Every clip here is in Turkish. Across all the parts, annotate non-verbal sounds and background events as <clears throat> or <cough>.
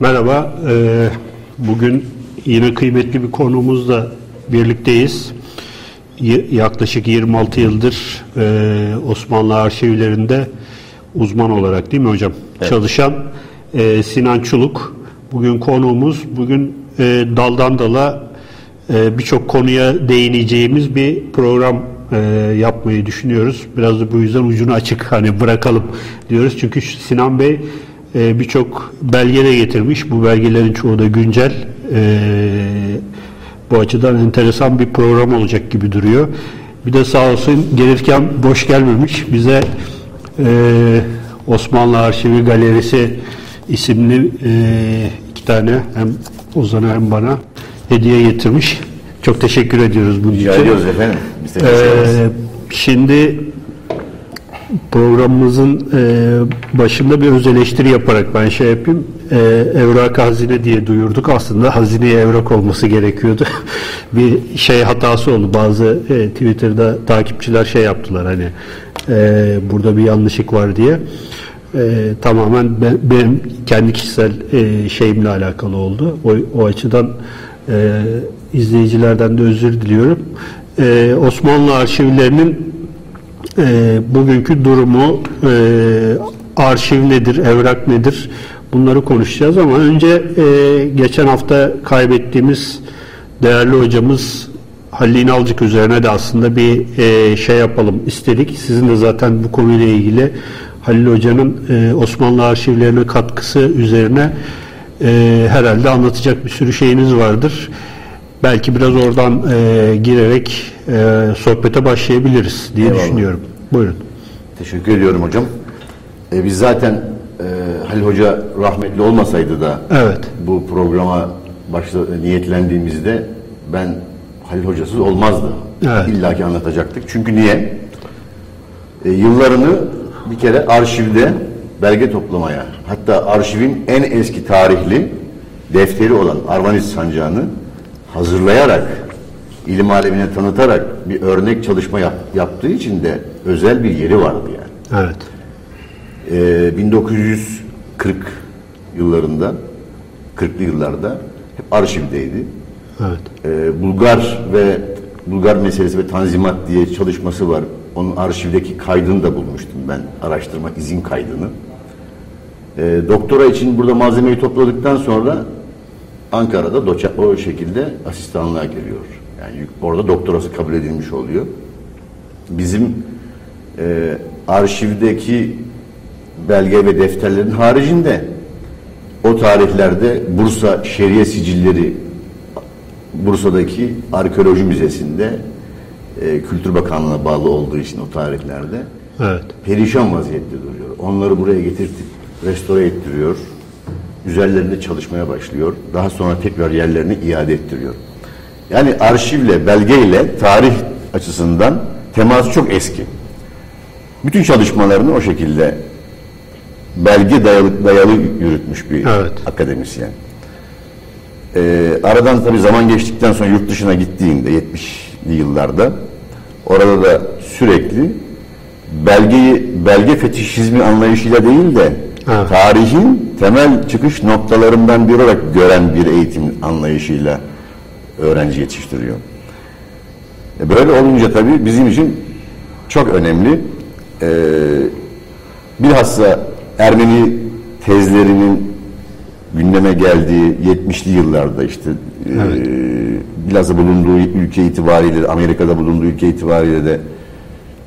Merhaba, e, bugün yine kıymetli bir konuğumuzla birlikteyiz. Yaklaşık 26 yıldır e, Osmanlı arşivlerinde uzman olarak değil mi hocam? Evet. Çalışan e, Sinan Çuluk. Bugün konuğumuz, bugün e, daldan dala e, birçok konuya değineceğimiz bir program e, yapmayı düşünüyoruz. Biraz da bu yüzden ucunu açık hani bırakalım diyoruz. Çünkü Sinan Bey e, birçok belge de getirmiş. Bu belgelerin çoğu da güncel. E, bu açıdan enteresan bir program olacak gibi duruyor. Bir de sağ olsun gelirken boş gelmemiş. Bize e, Osmanlı Arşivi Galerisi isimli e, iki tane hem Ozan'a hem bana hediye getirmiş. Çok teşekkür ediyoruz bunun Rica için. ediyoruz efendim. Ee, şimdi programımızın e, başında bir öz eleştiri yaparak ben şey yapayım. E, evrak hazine diye duyurduk. Aslında hazineye evrak olması gerekiyordu. <laughs> bir şey hatası oldu. Bazı e, Twitter'da takipçiler şey yaptılar hani e, burada bir yanlışlık var diye. E, tamamen ben, benim kendi kişisel e, şeyimle alakalı oldu. O, o açıdan e, izleyicilerden de özür diliyorum. E, Osmanlı arşivlerinin e, bugünkü durumu, e, arşiv nedir, evrak nedir bunları konuşacağız ama önce e, geçen hafta kaybettiğimiz değerli hocamız Halil İnalcık üzerine de aslında bir e, şey yapalım istedik. Sizin de zaten bu konuyla ilgili Halil Hoca'nın e, Osmanlı arşivlerine katkısı üzerine e, herhalde anlatacak bir sürü şeyiniz vardır. Belki biraz oradan e, girerek e, sohbete başlayabiliriz diye Eyvallah. düşünüyorum. Buyurun. Teşekkür ediyorum hocam. E, biz zaten e, Halil Hoca rahmetli olmasaydı da Evet. bu programa başla, niyetlendiğimizde ben Halil Hocasız olmazdı. Evet. İlla ki anlatacaktık. Çünkü niye? E, yıllarını bir kere arşivde belge toplamaya, hatta arşivin en eski tarihli defteri olan Arvanis Sancağı'nı hazırlayarak, ilim alemine tanıtarak bir örnek çalışma yap- yaptığı için de özel bir yeri vardı yani. Evet. Ee, 1940 yıllarında 40'lı yıllarda hep arşivdeydi. Evet. Ee, Bulgar ve Bulgar meselesi ve tanzimat diye çalışması var. Onun arşivdeki kaydını da bulmuştum ben. Araştırma izin kaydını. Ee, doktora için burada malzemeyi topladıktan sonra Ankara'da doça, o şekilde asistanlığa giriyor. Yani orada doktorası kabul edilmiş oluyor. Bizim e, arşivdeki belge ve defterlerin haricinde o tarihlerde Bursa Şeriye Sicilleri Bursa'daki Arkeoloji Müzesi'nde e, Kültür Bakanlığı'na bağlı olduğu için o tarihlerde Evet. perişan vaziyette duruyor. Onları buraya getirtip restore ettiriyor. Üzerlerinde çalışmaya başlıyor. Daha sonra tekrar yerlerine iade ettiriyor. Yani arşivle, belgeyle tarih açısından teması çok eski. Bütün çalışmalarını o şekilde belge dayalı, dayalı yürütmüş bir Evet. akademisyen. Ee, aradan tabii zaman geçtikten sonra yurt dışına gittiğinde 70'li yıllarda orada da sürekli belgeyi belge fetişizmi anlayışıyla değil de Evet. tarihin temel çıkış noktalarından biri olarak gören bir eğitim anlayışıyla öğrenci yetiştiriyor. E, Böyle olunca tabii bizim için çok önemli. Ee, bilhassa Ermeni tezlerinin gündeme geldiği 70'li yıllarda işte e, bilhassa bulunduğu ülke itibariyle Amerika'da bulunduğu ülke itibariyle de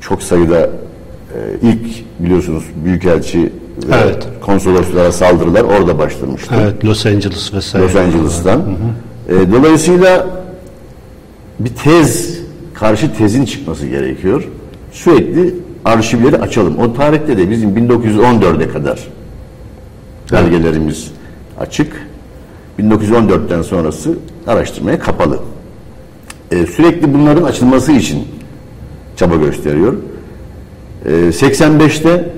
çok sayıda e, ilk biliyorsunuz büyükelçi Evet. konsoloslara saldırılar orada başlamıştı. Evet. Los Angeles vesaire. Los Angeles'tan. E, dolayısıyla bir tez, karşı tezin çıkması gerekiyor. Sürekli arşivleri açalım. O tarihte de bizim 1914'e kadar belgelerimiz açık. 1914'ten sonrası araştırmaya kapalı. E, sürekli bunların açılması için çaba gösteriyor. E, 85'te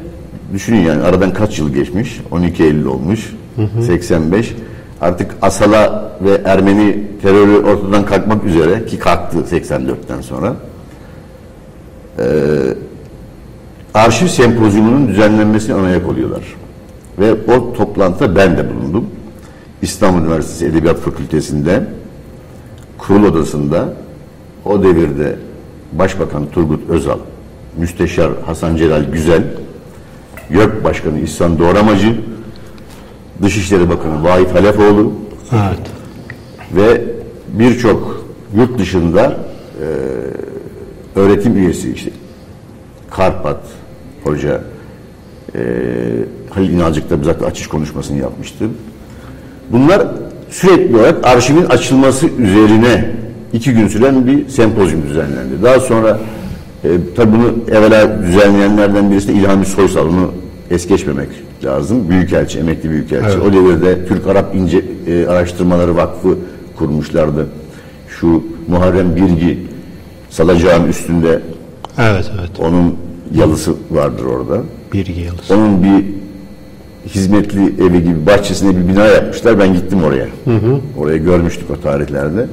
düşünün yani aradan kaç yıl geçmiş? 12 Eylül olmuş. 85. Artık Asala ve Ermeni terörü ortadan kalkmak üzere ki kalktı 84'ten sonra. E, arşiv sempozyumunun düzenlenmesine ön ayak oluyorlar. Ve o toplantıda ben de bulundum. İstanbul Üniversitesi Edebiyat Fakültesi'nde kurul odasında o devirde Başbakan Turgut Özal, Müsteşar Hasan Celal Güzel, YÖK Başkanı İhsan Doğramacı, Dışişleri Bakanı Vahit Halefoğlu Evet. ve birçok yurt dışında e, öğretim üyesi işte Karpat Hoca e, Halil İnalcık da bizzat açış konuşmasını yapmıştı. Bunlar sürekli olarak arşivin açılması üzerine iki gün süren bir sempozyum düzenlendi. Daha sonra e, tabi bunu evvela düzenleyenlerden birisi de İlhami Soysal. Onu es geçmemek lazım. Büyükelçi, emekli büyükelçi. Evet. O devirde Türk-Arap İnce e, Araştırmaları Vakfı kurmuşlardı. Şu Muharrem Birgi Salacağın üstünde Evet evet. onun yalısı vardır orada. Bir yıl. Onun bir hizmetli evi gibi bahçesine bir bina yapmışlar. Ben gittim oraya. Oraya görmüştük o tarihlerde.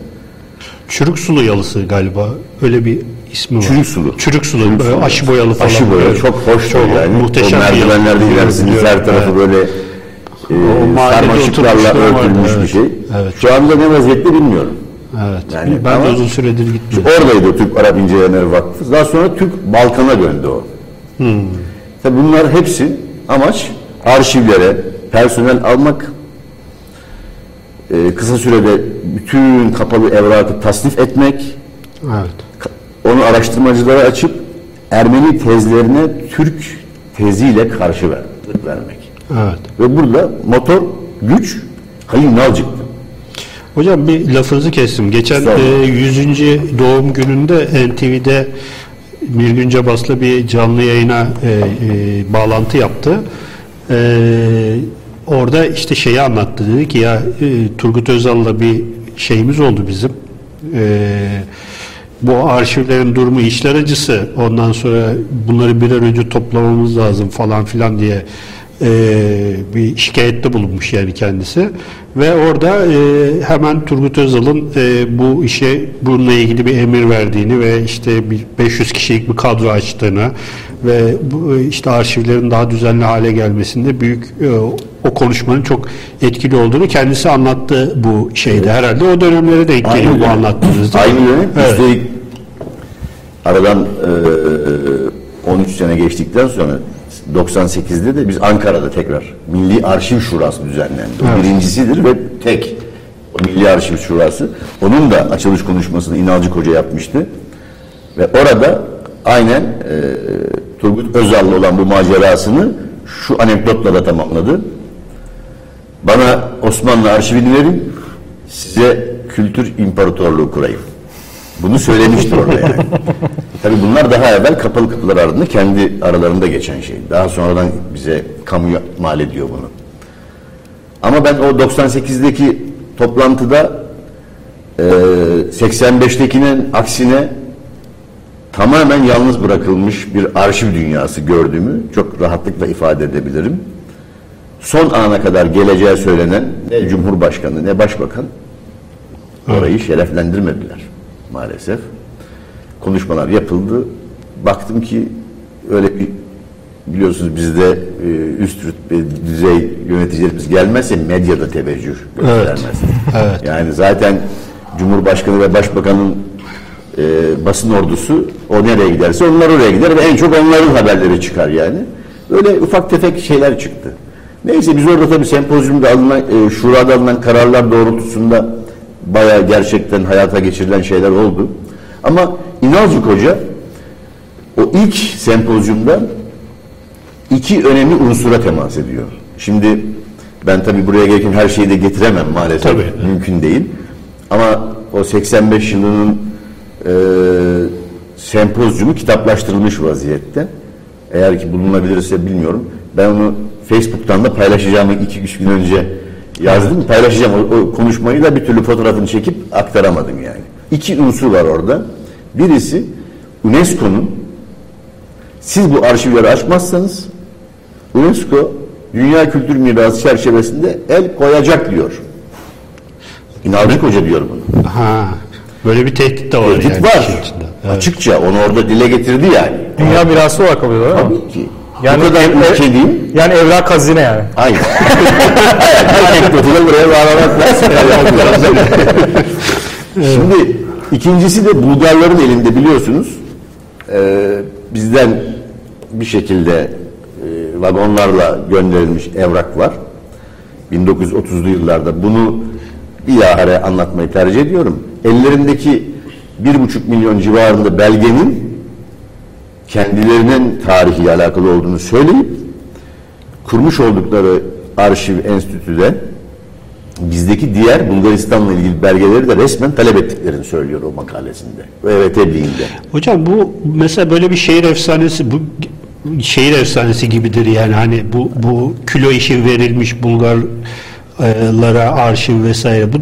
Çürük sulu yalısı galiba. Öyle bir ismi var. Çürük sulu. Çürük sulu. Çürük böyle sulu. aşı boyalı falan. Aşı boyalı. böyle. Çok hoş Çok yani. Muhteşem o bir merdivenlerde ilerisiniz. Her tarafı evet. böyle e, sarmaşıklarla örtülmüş bir evet. şey. Evet. Şu anda ne vaziyette bilmiyorum. Evet. Yani ben de uzun süredir gitmiyorum. Oradaydı Türk Arap İncelemeleri Vakfı. Daha sonra Türk Balkan'a döndü o. Hmm. Tabii bunlar hepsi amaç arşivlere personel almak, e, kısa sürede bütün kapalı evrakı tasnif etmek, Evet. Onu araştırmacılara açıp Ermeni tezlerine Türk teziyle karşı ver, vermek. Evet. Ve burada motor, güç Halil Nalcık'tı. Hocam bir lafınızı kestim. Geçen e, 100. doğum gününde NTV'de Mirgün Cabas'la bir canlı yayına e, e, bağlantı yaptı. E, orada işte şeyi anlattı. Dedi ki ya e, Turgut Özal'la bir şeyimiz oldu bizim. E, bu arşivlerin durumu işler acısı. Ondan sonra bunları bir an önce toplamamız lazım falan filan diye e, bir şikayette bulunmuş yani kendisi ve orada e, hemen Turgut Özal'ın e, bu işe bununla ilgili bir emir verdiğini ve işte bir 500 kişilik bir kadro açtığını ve bu, e, işte arşivlerin daha düzenli hale gelmesinde büyük e, o konuşmanın çok etkili olduğunu kendisi anlattı bu şeyde herhalde o dönemlere denk geliyor bu dönem. anlattığınız değil mi? Aynı dönem. Evet. Üstelik aradan e, 13 sene geçtikten sonra 98'de de biz Ankara'da tekrar Milli Arşiv Şurası düzenlendi. O Evet. birincisidir ve tek. O Milli Arşiv Şurası. Onun da açılış konuşmasını İnalcık Hoca yapmıştı. Ve orada aynen e, Turgut Özal'la olan bu macerasını şu anekdotla da tamamladı. Bana Osmanlı arşivini verin, size kültür imparatorluğu kurayım. Bunu söylemiştir orada yani. <laughs> Tabii bunlar daha evvel kapalı kapılar ardında kendi aralarında geçen şey. Daha sonradan bize kamuya mal ediyor bunu. Ama ben o 98'deki toplantıda e, 85'tekinin aksine tamamen yalnız bırakılmış bir arşiv dünyası gördüğümü çok rahatlıkla ifade edebilirim. Son ana kadar geleceği söylenen ne Cumhurbaşkanı ne Başbakan orayı şereflendirmediler maalesef. Konuşmalar yapıldı. Baktım ki öyle bir biliyorsunuz bizde e, üst rütbe düzey yöneticilerimiz gelmezse medyada teveccüh göstermez. Evet. Yani zaten Cumhurbaşkanı ve Başbakanın e, basın ordusu o nereye giderse onlar oraya gider ve en çok onların haberleri çıkar yani. Böyle ufak tefek şeyler çıktı. Neyse biz orada tabii sempozyumda alınan, e, şurada alınan kararlar doğrultusunda bayağı gerçekten hayata geçirilen şeyler oldu. Ama İnalcık Hoca o ilk sempozyumda iki önemli unsura temas ediyor. Şimdi ben tabii buraya gelirken her şeyi de getiremem maalesef. Tabii. Mümkün değil. Ama o 85 yılının e, sempozyumu kitaplaştırılmış vaziyette. Eğer ki bulunabilirse bilmiyorum. Ben onu Facebook'tan da paylaşacağımı iki üç gün önce yazdım. Paylaşacağım. O, o konuşmayı da bir türlü fotoğrafını çekip aktaramadım yani. İki unsur var orada. Birisi UNESCO'nun siz bu arşivleri açmazsanız UNESCO Dünya Kültür Mirası çerçevesinde el koyacak diyor. İnalcık Hoca diyor bunu. Ha. Böyle bir tehdit de var Tehdit yani var. içinde. Evet. Açıkça onu orada dile getirdi yani. Dünya mirası olarak alıyorlar ama. Tabii ki. Yani Bu kadar ev- ülke değil. Yani evrak hazine yani. Aynen. <laughs> Anekdotu da buraya bağlamak lazım. Şimdi ikincisi de Bulgarların elinde biliyorsunuz e, bizden bir şekilde e, vagonlarla gönderilmiş evrak var. 1930'lu yıllarda bunu bilahare anlatmayı tercih ediyorum. Ellerindeki bir buçuk milyon civarında belgenin kendilerinin tarihiyle alakalı olduğunu söyleyip kurmuş oldukları arşiv enstitüde bizdeki diğer Bulgaristan'la ilgili belgeleri de resmen talep ettiklerini söylüyor o makalesinde. Ve tebliğinde. Hocam bu mesela böyle bir şehir efsanesi bu şehir efsanesi gibidir yani hani bu bu kilo işi verilmiş Bulgarlara arşiv vesaire bu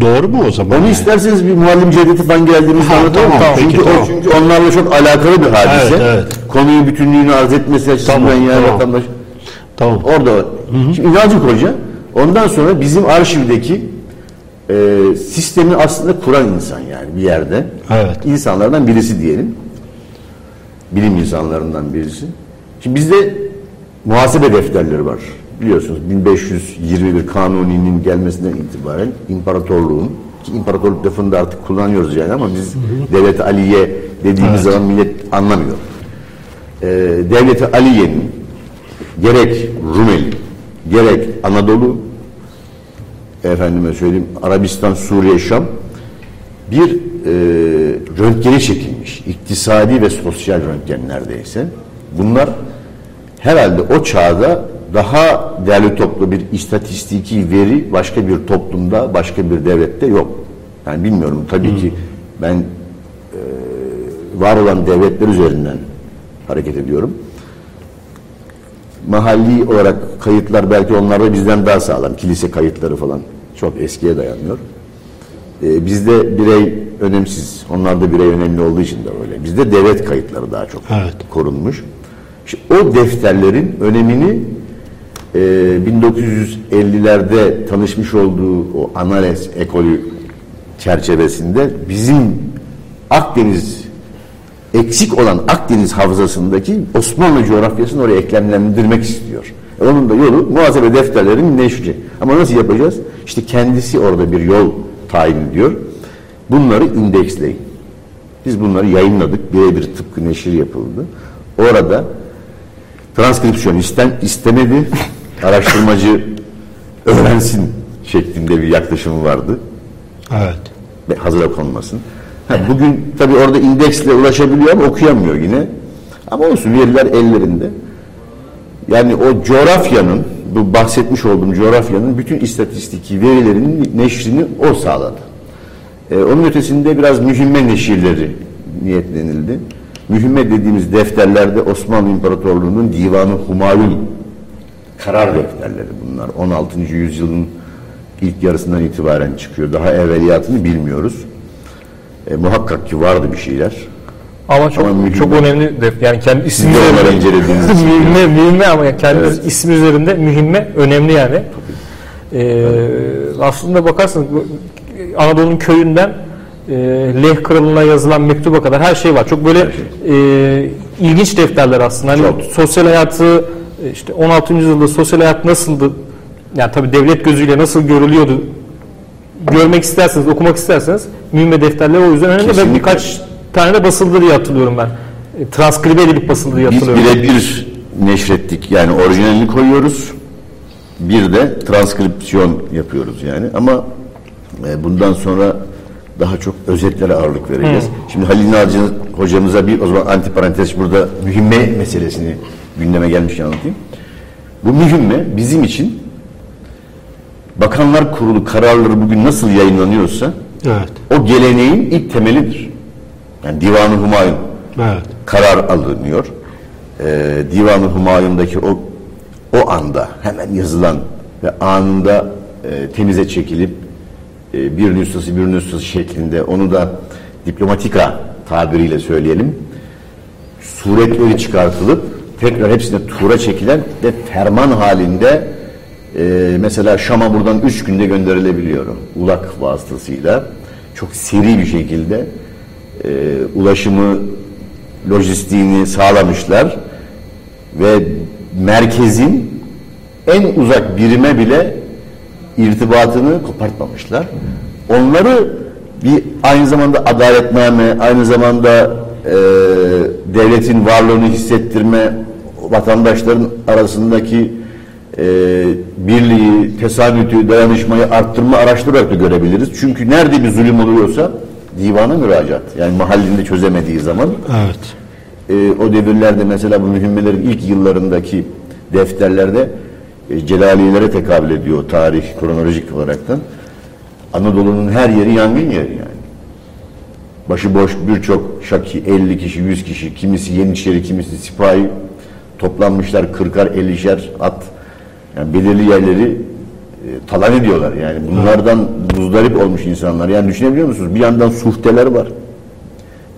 doğru mu o zaman? Onu yani? isterseniz bir muallim Cevdet'i falan geldiğimizi Ha, anlatalım. tamam, çünkü, peki, o, tamam. çünkü onlarla çok alakalı bir hadise. Evet, evet. Konuyu bütünlüğünü arz etmesi açısından Tamam, yani tamam. vatandaş. Tamam. Orada Şimdi İnalcık Hoca ondan sonra bizim arşivdeki e, sistemi aslında kuran insan yani bir yerde. Evet. İnsanlardan birisi diyelim. Bilim insanlarından birisi. Şimdi bizde muhasebe defterleri var. Biliyorsunuz 1521 kanuninin gelmesinden itibaren imparatorluğun ki imparatorluk lafını da artık kullanıyoruz yani ama biz devlet Aliye dediğimiz zaman millet anlamıyor. Ee, devleti Aliye'nin gerek Rumeli gerek Anadolu efendime söyleyeyim Arabistan, Suriye, Şam bir e, röntgeni çekilmiş. iktisadi ve sosyal röntgen neredeyse. Bunlar herhalde o çağda daha değerli toplu bir istatistiki veri başka bir toplumda, başka bir devlette yok. Yani bilmiyorum tabii ki ben e, var olan devletler üzerinden hareket ediyorum. Mahalli olarak kayıtlar belki onlarda bizden daha sağlam. Kilise kayıtları falan çok eskiye dayanıyor. Ee, bizde birey önemsiz. Onlarda birey önemli olduğu için de öyle. Bizde devlet kayıtları daha çok Evet. korunmuş. İşte o defterlerin önemini e, 1950'lerde tanışmış olduğu o Anales ekolü çerçevesinde bizim Akdeniz eksik olan Akdeniz havzasındaki Osmanlı coğrafyasını oraya eklemlendirmek istiyor. E onun da yolu muhasebe defterlerinin neşri. Ama nasıl yapacağız? İşte kendisi orada bir yol tayin ediyor. Bunları indeksleyin. Biz bunları yayınladık. Birebir tıpkı neşir yapıldı. Orada transkripsiyon isten, istemedi. Araştırmacı öğrensin şeklinde bir yaklaşımı vardı Evet. ve hazıra konmasın. Ha, bugün tabii orada indeksle ulaşabiliyor ama okuyamıyor yine. Ama olsun veriler ellerinde. Yani o coğrafyanın, bu bahsetmiş olduğum coğrafyanın bütün istatistiki verilerinin neşrini o sağladı. Ee, onun ötesinde biraz mühimme neşirleri niyetlenildi. Mühimme dediğimiz defterlerde Osmanlı İmparatorluğu'nun Divanı Humayun karar defterleri bunlar. 16. yüzyılın ilk yarısından itibaren çıkıyor. Daha evveliyatını bilmiyoruz. E, muhakkak ki vardı bir şeyler. Ama çok Ama mühim. çok önemli def- yani kendi ismi üzerinde- incelediğiniz <laughs> mühimme mühimme ama kendi ismi üzerinde mühimme önemli yani. Ee, aslında bakarsanız Anadolu'nun köyünden e, Leh Kralı'na yazılan mektuba kadar her şey var. Çok böyle e, ilginç defterler aslında. Hani Çok. sosyal hayatı işte 16. yüzyılda sosyal hayat nasıldı? Yani tabii devlet gözüyle nasıl görülüyordu? Görmek isterseniz, okumak isterseniz mühimme defterleri o yüzden önemli ve Kesinlikle. birkaç tane de basıldı diye hatırlıyorum ben. E, transkribe edilip basıldı diye Biz hatırlıyorum. birebir neşrettik. Yani orijinalini koyuyoruz. Bir de transkripsiyon yapıyoruz yani. Ama e, bundan sonra daha çok özetlere ağırlık vereceğiz. Şimdi Halil Naci hocamıza bir o zaman antiparantez burada mühimme meselesini gündeme gelmiş anlatayım. Bu mühimme bizim için Bakanlar Kurulu kararları bugün nasıl yayınlanıyorsa Evet. o geleneğin ilk temelidir. Yani Divan-ı Humayun Evet. karar alınıyor. Ee, Divan-ı Humayun'daki o o anda hemen yazılan ve anında e, temize çekilip e, bir nüshası bir nüshası şeklinde onu da diplomatika tabiriyle söyleyelim suretleri çıkartılıp tekrar hepsine tura çekilen ve ferman halinde e, mesela Şam'a buradan üç günde gönderilebiliyor. Ulak vasıtasıyla çok seri bir şekilde e, ulaşımı lojistiğini sağlamışlar. ve merkezin en uzak birime bile irtibatını kopartmamışlar. Onları bir aynı zamanda adaletname, aynı zamanda e, devletin varlığını hissettirme, vatandaşların arasındaki e, birliği, tesamütü, dayanışmayı arttırma araçları olarak da görebiliriz. Çünkü nerede bir zulüm oluyorsa divana müracaat. Yani mahallinde çözemediği zaman Evet. e, o devirlerde mesela bu mühimmelerin ilk yıllarındaki defterlerde e, Celalilere tekabül ediyor tarih kronolojik olaraktan. Anadolu'nun her yeri yangın yeri yani. Başıboş birçok şaki 50 kişi 100 kişi kimisi Yeniçeri kimisi sipahi toplanmışlar 40'ar 50'şer at yani belirli yerleri e, talan ediyorlar. Yani bunlardan muzdarip olmuş insanlar. Yani düşünebiliyor musunuz? Bir yandan suhteler var.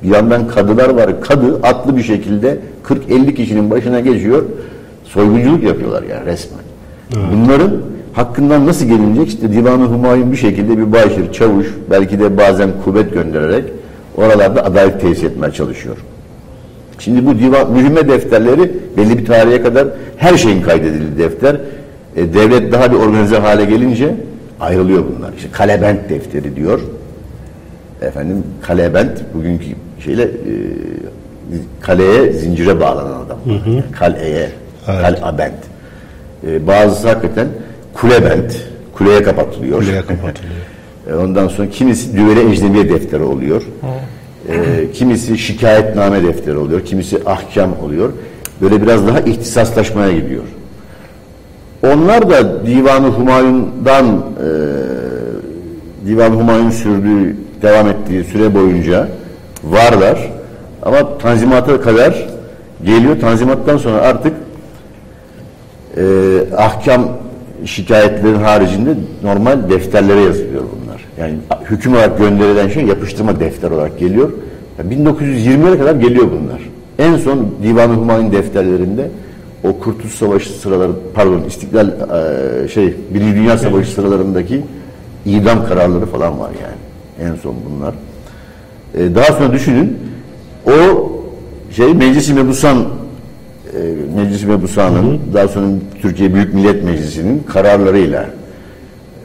Bir yandan kadılar var. Kadı atlı bir şekilde 40-50 kişinin başına geçiyor. Soygunculuk yapıyorlar yani resmen. Bunların hakkından nasıl gelinecek? İşte Divan-ı Humayun bir şekilde bir başır çavuş belki de bazen kuvvet göndererek oralarda adalet tesis etmeye çalışıyor Şimdi bu divan mühime defterleri belli bir tarihe kadar her şeyin kaydedildiği defter. E, devlet daha bir organize hale gelince ayrılıyor bunlar. İşte kalebent defteri diyor. Efendim kalebent bugünkü şeyle e, kaleye zincire bağlanan adam. Yani kaleye, kalabent. E, bazısı hakikaten kulebent, kuleye kapatılıyor. Kuleye kapatılıyor. <laughs> E, Ondan sonra kimisi düvele ecnebiye defteri oluyor. E, kimisi şikayetname defteri oluyor. Kimisi ahkam oluyor. Böyle biraz daha ihtisaslaşmaya gidiyor. Onlar da Divan-ı Humayun'dan e, Divan-ı Humayun sürdüğü, devam ettiği süre boyunca varlar. Ama Tanzimat'a kadar geliyor. Tanzimattan sonra artık e, ahkam şikayetlerin haricinde normal defterlere yazılıyor bunlar. Yani hüküm olarak gönderilen şey yapıştırma defter olarak geliyor. Yani 1920'lere kadar geliyor bunlar. En son Divan-ı Humayun defterlerinde o Kurtuluş Savaşı sıraları pardon İstiklal e, şey Birinci Dünya Savaşı sıralarındaki idam kararları falan var yani. En son bunlar. E, daha sonra düşünün o şey Meclis-i Mebusan e, Meclis-i Mebusan'ın daha sonra Türkiye Büyük Millet Meclisi'nin kararlarıyla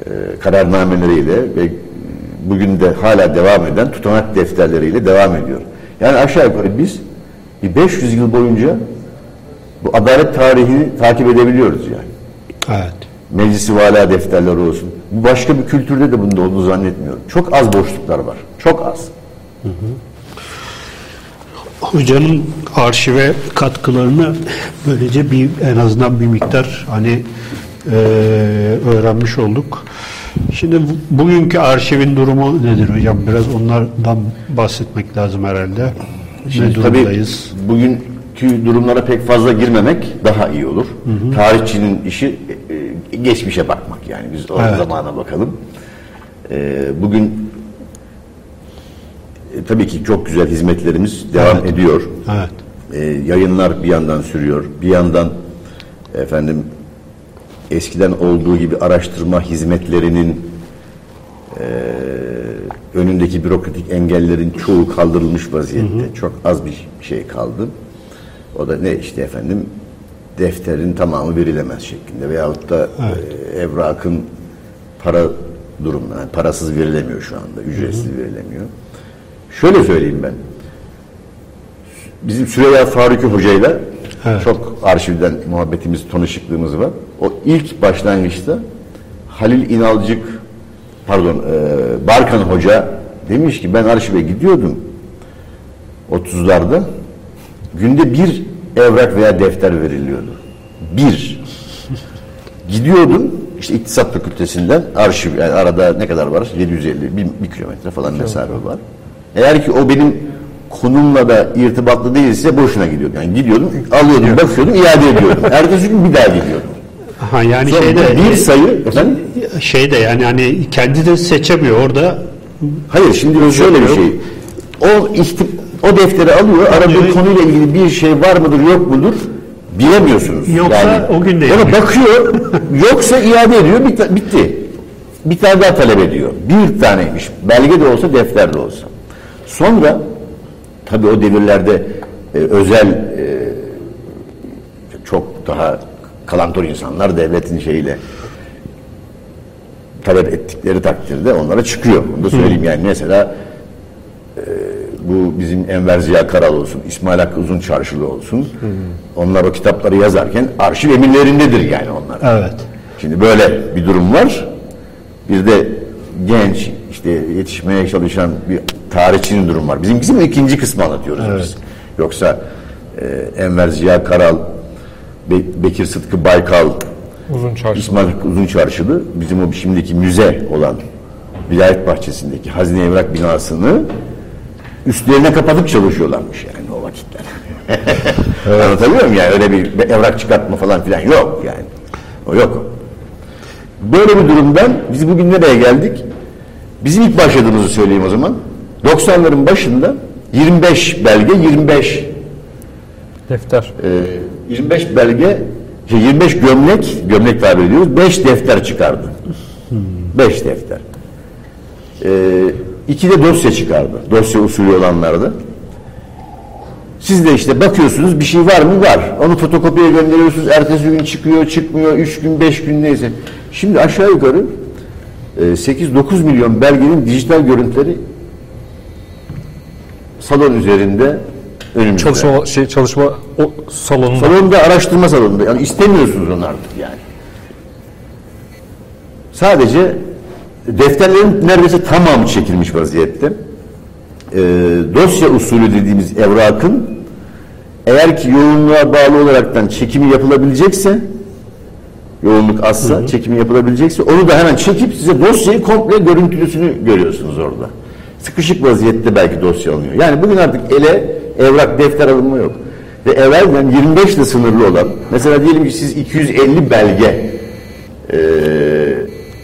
e, kararnameleriyle ve bugün de hala devam eden tutanak defterleriyle devam ediyor. Yani aşağı yukarı biz bir 500 yıl boyunca bu adalet tarihini takip edebiliyoruz yani. Evet. Meclisi vala defterleri olsun. Bu başka bir kültürde de bunda olduğunu zannetmiyorum. Çok az boşluklar var. Çok az. Hocanın arşive katkılarını böylece bir en azından bir miktar hani e, öğrenmiş olduk. Şimdi bu- bugünkü arşivin durumu nedir hocam? Biraz onlardan bahsetmek lazım herhalde. ne Şimdi tabii durumdayız? bugünkü durumlara pek fazla girmemek daha iyi olur. Tarihçinin işi e, e, geçmişe bakmak yani biz o Evet. zamana bakalım. E, bugün e, tabii ki çok güzel hizmetlerimiz devam Evet. ediyor. Evet. E, yayınlar bir yandan sürüyor. Bir yandan efendim eskiden olduğu gibi araştırma hizmetlerinin e, önündeki bürokratik engellerin çoğu kaldırılmış vaziyette. Çok az bir şey kaldı. O da ne işte efendim defterin tamamı verilemez şeklinde veyahut da e, evrakın para durumunda yani parasız verilemiyor şu anda. Ücretsiz verilemiyor. Şöyle söyleyeyim ben. Bizim Süreyya Faruki Hoca'yla Evet. çok arşivden muhabbetimiz, tanışıklığımız var. O ilk başlangıçta Halil İnalcık pardon e, Barkan Hoca demiş ki ben arşive gidiyordum 30'larda günde bir evrak veya defter veriliyordu. Bir. Gidiyordum işte iktisat fakültesinden arşiv yani arada ne kadar var? 750 bir, bir kilometre falan mesafe var. Eğer ki o benim konumla da irtibatlı değilse boşuna gidiyordum. Yani gidiyordum, alıyordum, bakıyordum, iade ediyordum. <laughs> Ertesi gün bir daha gidiyordum. Ha, yani Sonra şeyde bir sayı efendim şey de yani hani kendi de seçemiyor orada Hayır şimdi şöyle bir şey. O ihti, o defteri alıyor. Aradığı konuyla ilgili bir şey var mıdır yok mudur bilemiyorsunuz. Yoksa o gün de Ama yapıyor. bakıyor yoksa iade ediyor bit- bitti. Bir tane daha talep ediyor. Bir taneymiş. Belge de olsa defter de olsa. Sonra tabii o devirlerde e, özel e, çok daha kalantor insanlar devletin şeyiyle talep ettikleri takdirde onlara çıkıyor. Onu da söyleyeyim yani mesela e, bu bizim Enver Ziya Karal olsun, İsmail Hakkı Uzun Çarşılı olsun. Onlar o kitapları yazarken arşiv emirlerindedir yani onlar. Evet. Şimdi böyle bir durum var. Bir de genç işte yetişmeye çalışan bir tarihçinin durum var. Bizim bizim ikinci kısmı anlatıyoruz biz. Yoksa e, Enver Ziya Karal, Be- Bekir Sıtkı Baykal, Uzun çarşı. İsmail Hakkı Uzun Çarşılı bizim o şimdiki müze olan Vilayet Bahçesi'ndeki hazine evrak binasını üstlerine kapatıp çalışıyorlarmış yani o vakitler. <laughs> Anlatabiliyor muyum yani öyle bir evrak çıkartma falan filan yok yani. O yok. Böyle bir durumdan biz bugün nereye geldik? Bizim ilk başladığımızı söyleyeyim o zaman. 90'ların başında 25 belge, 25 Defter. e, 25 belge, şey 25 gömlek, gömlek tabir ediyoruz, 5 defter çıkardı. 5 defter. E, iki de dosya çıkardı. Dosya usulü olanlarda. Siz de işte bakıyorsunuz bir şey var mı? Var. Onu fotokopiye gönderiyorsunuz. Ertesi gün çıkıyor, çıkmıyor. 3 gün, 5 gün neyse. Şimdi aşağı yukarı e, 8-9 milyon belgenin dijital görüntüleri salon üzerinde önümüzde. Çalışma şey çalışma o salonunda. Salonda araştırma salonunda. Yani istemiyorsunuz onu artık yani. Sadece defterlerin neredeyse tamamı çekilmiş vaziyette. Ee, dosya usulü dediğimiz evrakın eğer ki yoğunluğa bağlı olaraktan çekimi yapılabilecekse yoğunluk azsa çekimi yapılabilecekse onu da hemen çekip size dosyayı komple görüntülüsünü görüyorsunuz orada. Sıkışık vaziyette belki dosya alınıyor. Yani bugün artık ele evrak defter alınma yok. Ve evvelden 25 ile sınırlı olan mesela diyelim ki siz 250 belge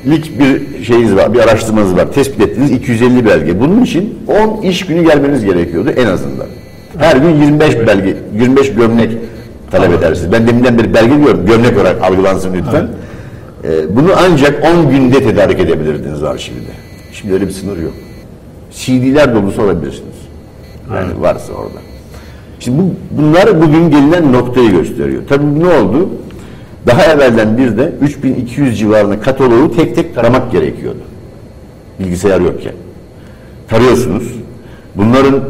lik bir şeyiniz var, bir araştırmanız var. Tespit ettiniz 250 belge. Bunun için 10 iş günü gelmeniz gerekiyordu en azından. Her gün 25 belge, 25 gömlek talep edersiniz. Ben deminden beri belge diyorum, gömlek olarak algılansın lütfen. Ee, bunu ancak 10 günde tedarik edebilirdiniz arşivde. Şimdi öyle bir sınır yok. CD'ler dolusu alabilirsiniz. Yani varsa orada. Şimdi bu, bunlar bugün gelinen noktayı gösteriyor. Tabii ne oldu? Daha evvelden bir de 3200 civarında kataloğu tek tek taramak gerekiyordu. Bilgisayar yokken. Tarıyorsunuz. Bunların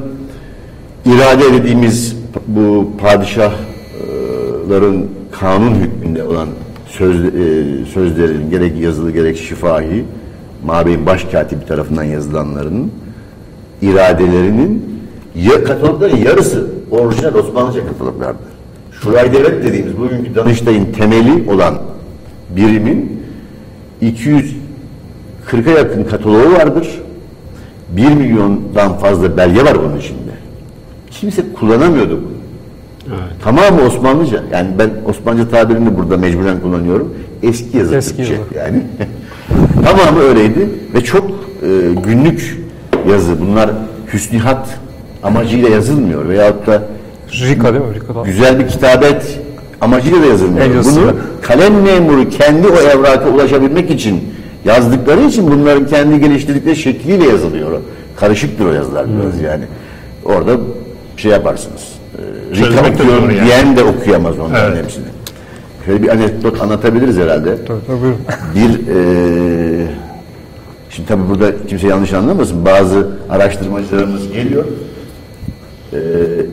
irade dediğimiz bu padişahların kanun hükmünde olan söz, e, sözlerin gerek yazılı gerek şifahi Mabey'in başkatibi tarafından yazılanlarının iradelerinin ya, katalogların yarısı orijinal Osmanlıca kataloglardı. Şuray Devlet dediğimiz bugünkü Danıştay'ın temeli olan birimin 240'a yakın kataloğu vardır. 1 milyondan fazla belge var bunun içinde. Kimse kullanamıyordu bunu. Tamamı Osmanlıca. Yani ben Osmanlıca tabirini burada mecburen kullanıyorum. Eski yazı Eski Türkçe yazı. yani. Tamamı öyleydi ve çok e, günlük yazı. Bunlar hüsnihat amacıyla yazılmıyor veyahut da Rika değil mi? Rika'da. güzel bir kitabet amacıyla da yazılmıyor. El yazısı. Bunu kalem memuru kendi o evraka ulaşabilmek için yazdıkları için bunların kendi geliştirdikleri şekliyle yazılıyor. Karışıktır o yazılar biraz yani. Orada şey yaparsınız. E, Rika Çözmek de okuyorum yani. diyen de okuyamaz onların Evet. hepsini. Şöyle bir anekdot anlatabiliriz herhalde. Tabii, tabii, buyurun. Bir e, şimdi tabii burada kimse yanlış anlamasın. Bazı araştırmacılarımız geliyor. E,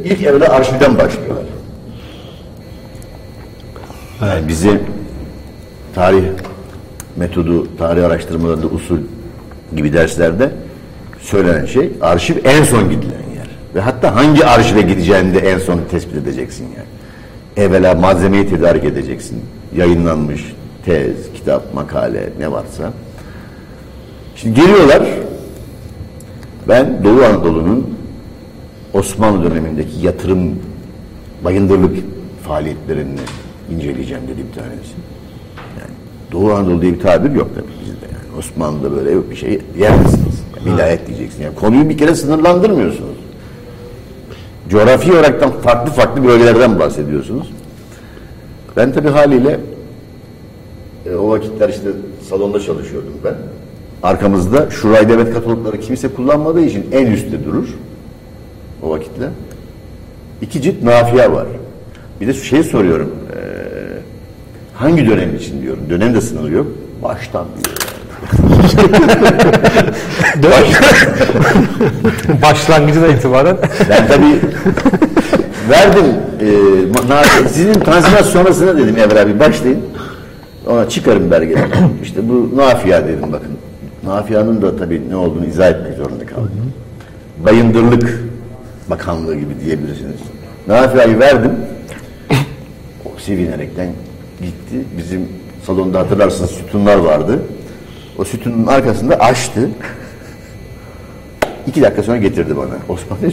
ilk evvela arşivden başlıyorlar. Yani bize tarih metodu, tarih araştırmalarında usul gibi derslerde söylenen şey arşiv en son gidilen yer. Ve hatta hangi arşive gideceğini de en son tespit edeceksin yani. Evvela malzemeyi tedarik edeceksin. Yayınlanmış tez, kitap, makale ne varsa. Şimdi geliyorlar. Ben Doğu Anadolu'nun Osmanlı dönemindeki yatırım bayındırlık faaliyetlerini inceleyeceğim dedi bir tanesi. Yani Doğu Anadolu diye bir tabir yok tabii bizde yani. Osmanlı'da böyle yok bir şey yer misiniz? Yani vilayet diyeceksin. Yani konuyu bir kere sınırlandırmıyorsunuz. Coğrafi olaraktan farklı farklı bölgelerden bahsediyorsunuz. Ben tabii haliyle e, o vakitler işte salonda çalışıyordum ben. Arkamızda Şuray Devlet katalogları kimse kullanmadığı için en üstte durur. O vakitler. İki cilt nafiye var. Bir de şey soruyorum. eee Hangi dönem için diyorum. Dönem de sınırı yok. Baştan diyor. <laughs> <laughs> Başlangıcından itibaren Ben tabii verdim. E, sizin tanzimat sonrasına dedim Evra abi başlayın. Ona çıkarım belgeleri. İşte bu nafia dedim bakın. Nafianın da tabii ne olduğunu izah etmek zorunda kaldım. Bayındırlık Bakanlığı gibi diyebilirsiniz. Nafiayı verdim. O sevinerekten gitti. Bizim salonda hatırlarsınız sütunlar vardı. O sütunun arkasında açtı. İki dakika sonra getirdi bana. Osman <laughs>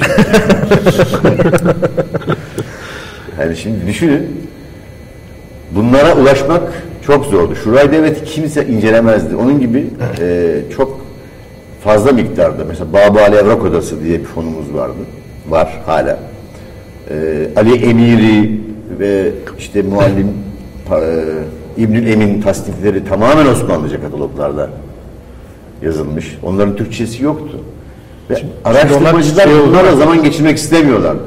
Yani şimdi düşünün. Bunlara ulaşmak çok zordu. Şuray Devleti kimse incelemezdi. Onun gibi e, çok fazla miktarda mesela Baba Ali Evrak Odası diye bir fonumuz vardı. Var hala. E, Ali Emiri ve işte muallim e, İbnül Emin tasnifleri tamamen Osmanlıca kataloglarda yazılmış. Onların Türkçesi yoktu. Ve araştırmacılar şey oldu. bunlarla zaman geçirmek istemiyorlardı.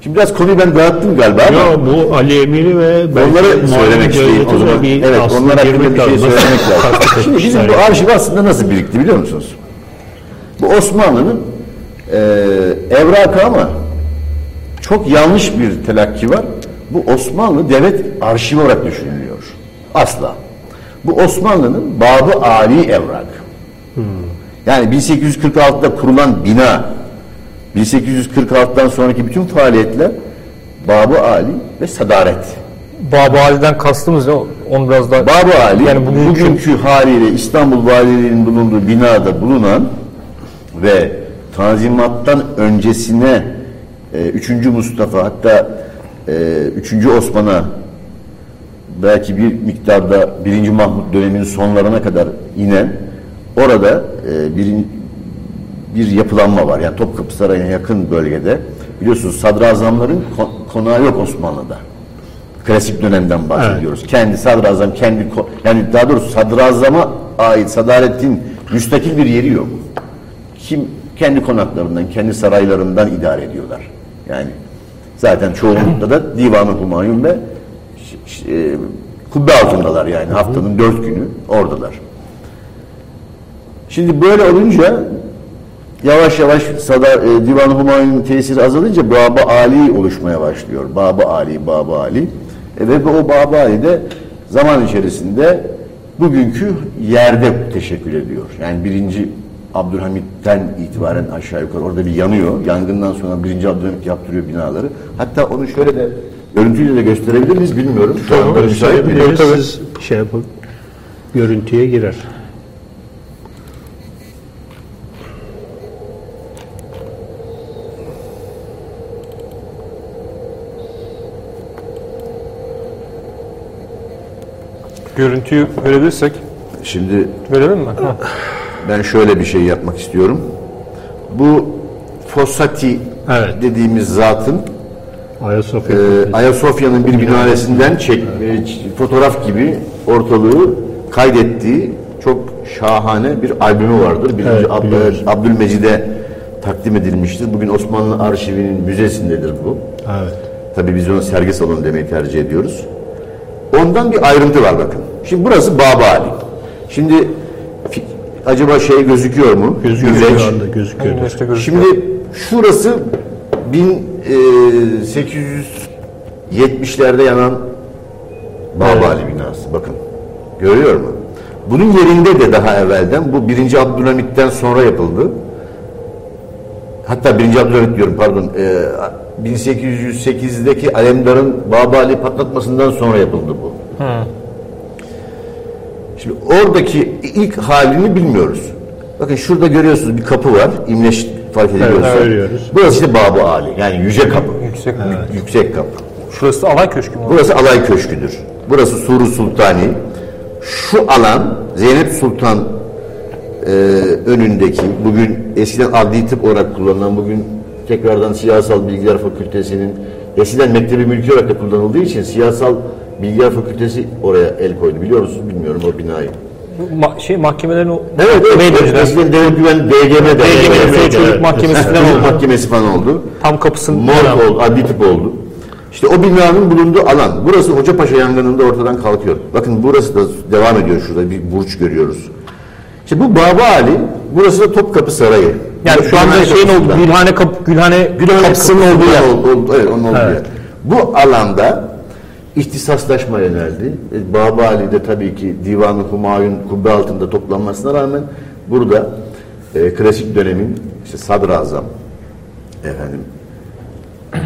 Şimdi biraz konuyu ben dağıttım galiba ama Yo, bu Ali Emiri ve onları söylemek Devleti o zaman. bir evet onlar hakkında bir şey söylemek <laughs> lazım. Şimdi bizim bu arşiv aslında nasıl birikti biliyor musunuz? Bu Osmanlı'nın e, evrakı ama çok yanlış bir telakki var. Bu Osmanlı devlet arşivi olarak düşünülüyor. Asla. Bu Osmanlı'nın Babı Ali evrak. Yani 1846'da kurulan bina, 1846'dan sonraki bütün faaliyetler Babı Ali ve Sadaret. Baba Ali'den kastımız ne? Onu biraz daha Babı Ali Yani bugünkü- bugünkü haliyle İstanbul Valiliği'nin bulunduğu binada bulunan ve Tanzimat'tan öncesine e, 3. Mustafa hatta e, 3. Osman'a belki bir miktarda 1. Mahmut döneminin sonlarına kadar inen orada e, bir, bir yapılanma var. Yani Topkapı Sarayı'na yakın bölgede. Biliyorsunuz sadrazamların ko- konağı yok Osmanlı'da. Klasik dönemden bahsediyoruz. Kendi sadrazam kendi yani daha doğrusu sadrazama ait sadaretin müstakil bir yeri yok. Kim kendi konaklarından, kendi saraylarından idare ediyorlar. Yani zaten çoğunlukla da Divan-ı Humayun ve e, kubbe altındalar yani haftanın dört günü oradalar. Şimdi böyle olunca yavaş yavaş Sada, e, Divan-ı Humayun'un tesiri azalınca Baba Ali oluşmaya başlıyor. Baba Ali, Baba Ali. E, ve o Baba Ali de zaman içerisinde bugünkü yerde teşekkül ediyor. Yani birinci Abdülhamit'ten itibaren aşağı yukarı orada bir yanıyor. Yangından sonra birinci Abdülhamit yaptırıyor binaları. Hatta onu şöyle de görüntüyle de gösterebilir miyiz bilmiyorum. Şu anda müsait? Gösterebiliriz. Siz şey yapın. Görüntüye girer. görüntüyü verebilirsek Şimdi verelim mi? Ha. Ben şöyle bir şey yapmak istiyorum. Bu Fossati Evet. dediğimiz zatın Ayasofya. e, Ayasofya'nın bir minaresinden çek, e, ç- fotoğraf gibi ortalığı kaydettiği çok şahane bir albümü vardır. Birinci Evet, Ab- biliyoruz. Abdülmecid'e takdim edilmiştir. Bugün Osmanlı Arşivi'nin müzesindedir bu. Evet. Tabii biz ona sergi salonu demeyi tercih ediyoruz. Ondan bir ayrıntı var bakın. Şimdi burası Baba Ali. Şimdi acaba şey gözüküyor mu? Gözüküyor şu anda gözüküyor. İşte gözüküyor. Şimdi şurası e, 1870'lerde yanan Baba Ali binası. Bakın. Görüyor mu? Bunun yerinde de daha evvelden bu 1. Abdülhamit'ten sonra yapıldı. Hatta 1. Abdülhamit diyorum pardon. E, 1808'deki Alemdar'ın Baba Ali patlatmasından sonra yapıldı bu. Şimdi oradaki ilk halini bilmiyoruz. Bakın şurada görüyorsunuz bir kapı var. İmleç fark ediyorsa. Evet, görüyoruz. Burası işte Baba Ali. Yani yüce kapı. Yüksek. Yüksek kapı. Şurası alay köşkü mü? Burası alay köşküdür. Burası Suru Sultani. Şu alan Zeynep Sultan e, önündeki bugün eskiden adli tıp olarak kullanılan bugün tekrardan siyasal bilgiler fakültesinin eskiden mektebi mülki olarak da kullanıldığı için siyasal bilgiler fakültesi oraya el koydu. Biliyor musunuz bilmiyorum o binayı. Ma- şey mahkemelerin o Evet, evet. önceden? Eskiden devlet güven DGM de. DGM, çocuk mahkemesi falan oldu. mahkemesi falan oldu. Tam kapısının Morg oldu, adli tıp oldu. İşte o binanın bulunduğu alan. Burası Hocapaşa yangınında ortadan kalkıyor. Bakın burası da devam ediyor şurada bir burç görüyoruz. İşte bu Baba Ali, burası da Topkapı Sarayı. Yani şu anda şeyin olduğu Gülhane, kap, Gülhane, Gülhane kapısının olduğu yer. ol- ol- evet, onun olduğu Evet. yer. Bu alanda ihtisaslaşma yöneldi. E, Baba Ali'de tabii ki Divan-ı Humayun kubbe altında toplanmasına rağmen burada e, klasik dönemin işte sadrazam, efendim <clears throat>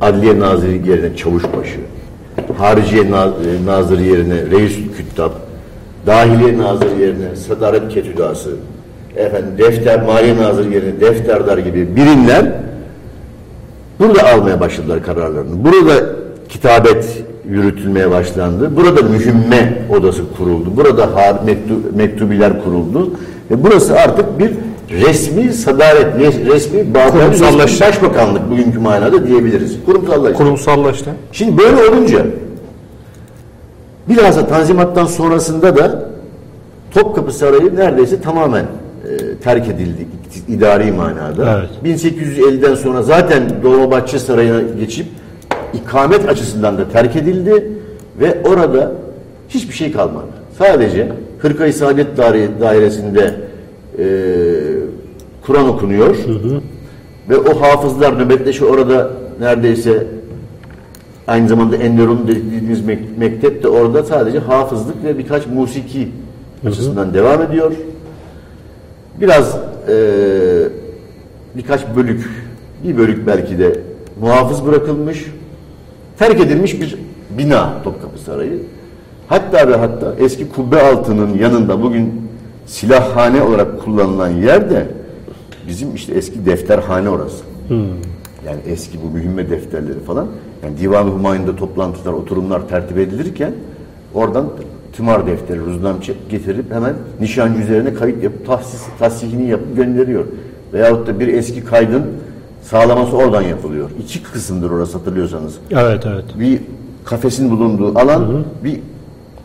Adliye Naziri yerine Çavuşbaşı, Hariciye Na- e, Nazırı yerine Reis Küttab, Dahiliye Nazırı yerine Sadaret Ketüdası, efendim Defter Maliye Nazırı yerine Defterdar gibi birimler burada almaya başladılar kararlarını. Burada kitabet yürütülmeye başlandı. Burada mühimme odası kuruldu. Burada har- mektu- mektubiler kuruldu. Ve burası artık bir resmi sadaret, res- resmi resmi başbakanlık bugünkü manada diyebiliriz. Kurumsallaştı. Kurumsallaştı. Şimdi böyle olunca bilhassa Tanzimat'tan sonrasında da Topkapı Sarayı neredeyse tamamen e, terk edildi idari manada. Evet. 1850'den sonra zaten Dolmabahçe Sarayı'na geçip ikamet açısından da terk edildi ve orada hiçbir şey kalmadı. Sadece Hırkayı Saadet Daire- Dairesi'nde e, Kur'an okunuyor ve o hafızlar nöbetleşi orada neredeyse Aynı zamanda Enderun dediğimiz mek- mektep de orada sadece hafızlık ve birkaç musiki açısından devam ediyor. Biraz eee, birkaç bölük, bir bölük belki de muhafız bırakılmış, terk edilmiş bir bina Topkapı Sarayı. Hatta ve hatta eski kubbe altının yanında bugün silahhane olarak kullanılan yer de bizim işte eski defterhane orası. Yani eski bu mühimme defterleri falan. Yani Divan-ı Humayun'da toplantılar, oturumlar tertip edilirken oradan tümar defteri, ruznamçı getirip hemen nişancı üzerine kayıt yapıp tahsis, tahsihini yapıp gönderiyor. Veyahut da bir eski kaydın sağlaması oradan yapılıyor. İki kısımdır orası hatırlıyorsanız. Evet evet. Bir kafesin bulunduğu alan, bir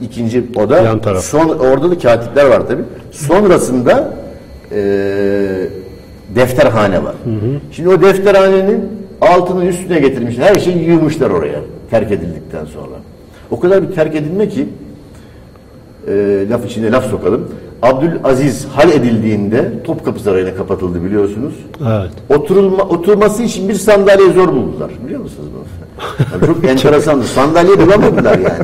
ikinci oda. Yan taraf. Son, orada da katipler var tabii. Sonrasında eee defterhane var. Şimdi o defterhanenin altının üstüne getirmişler. Her şeyi yığmışlar oraya terk edildikten sonra. O kadar bir terk edilme ki eee laf içine laf sokalım. Abdülaziz hal edildiğinde Topkapı Sarayı'na kapatıldı biliyorsunuz. Evet. Oturulma, oturması için bir sandalye zor buldular. Biliyor musunuz bunu? Yani çok <laughs> enteresandı. Sandalye bulamadılar yani.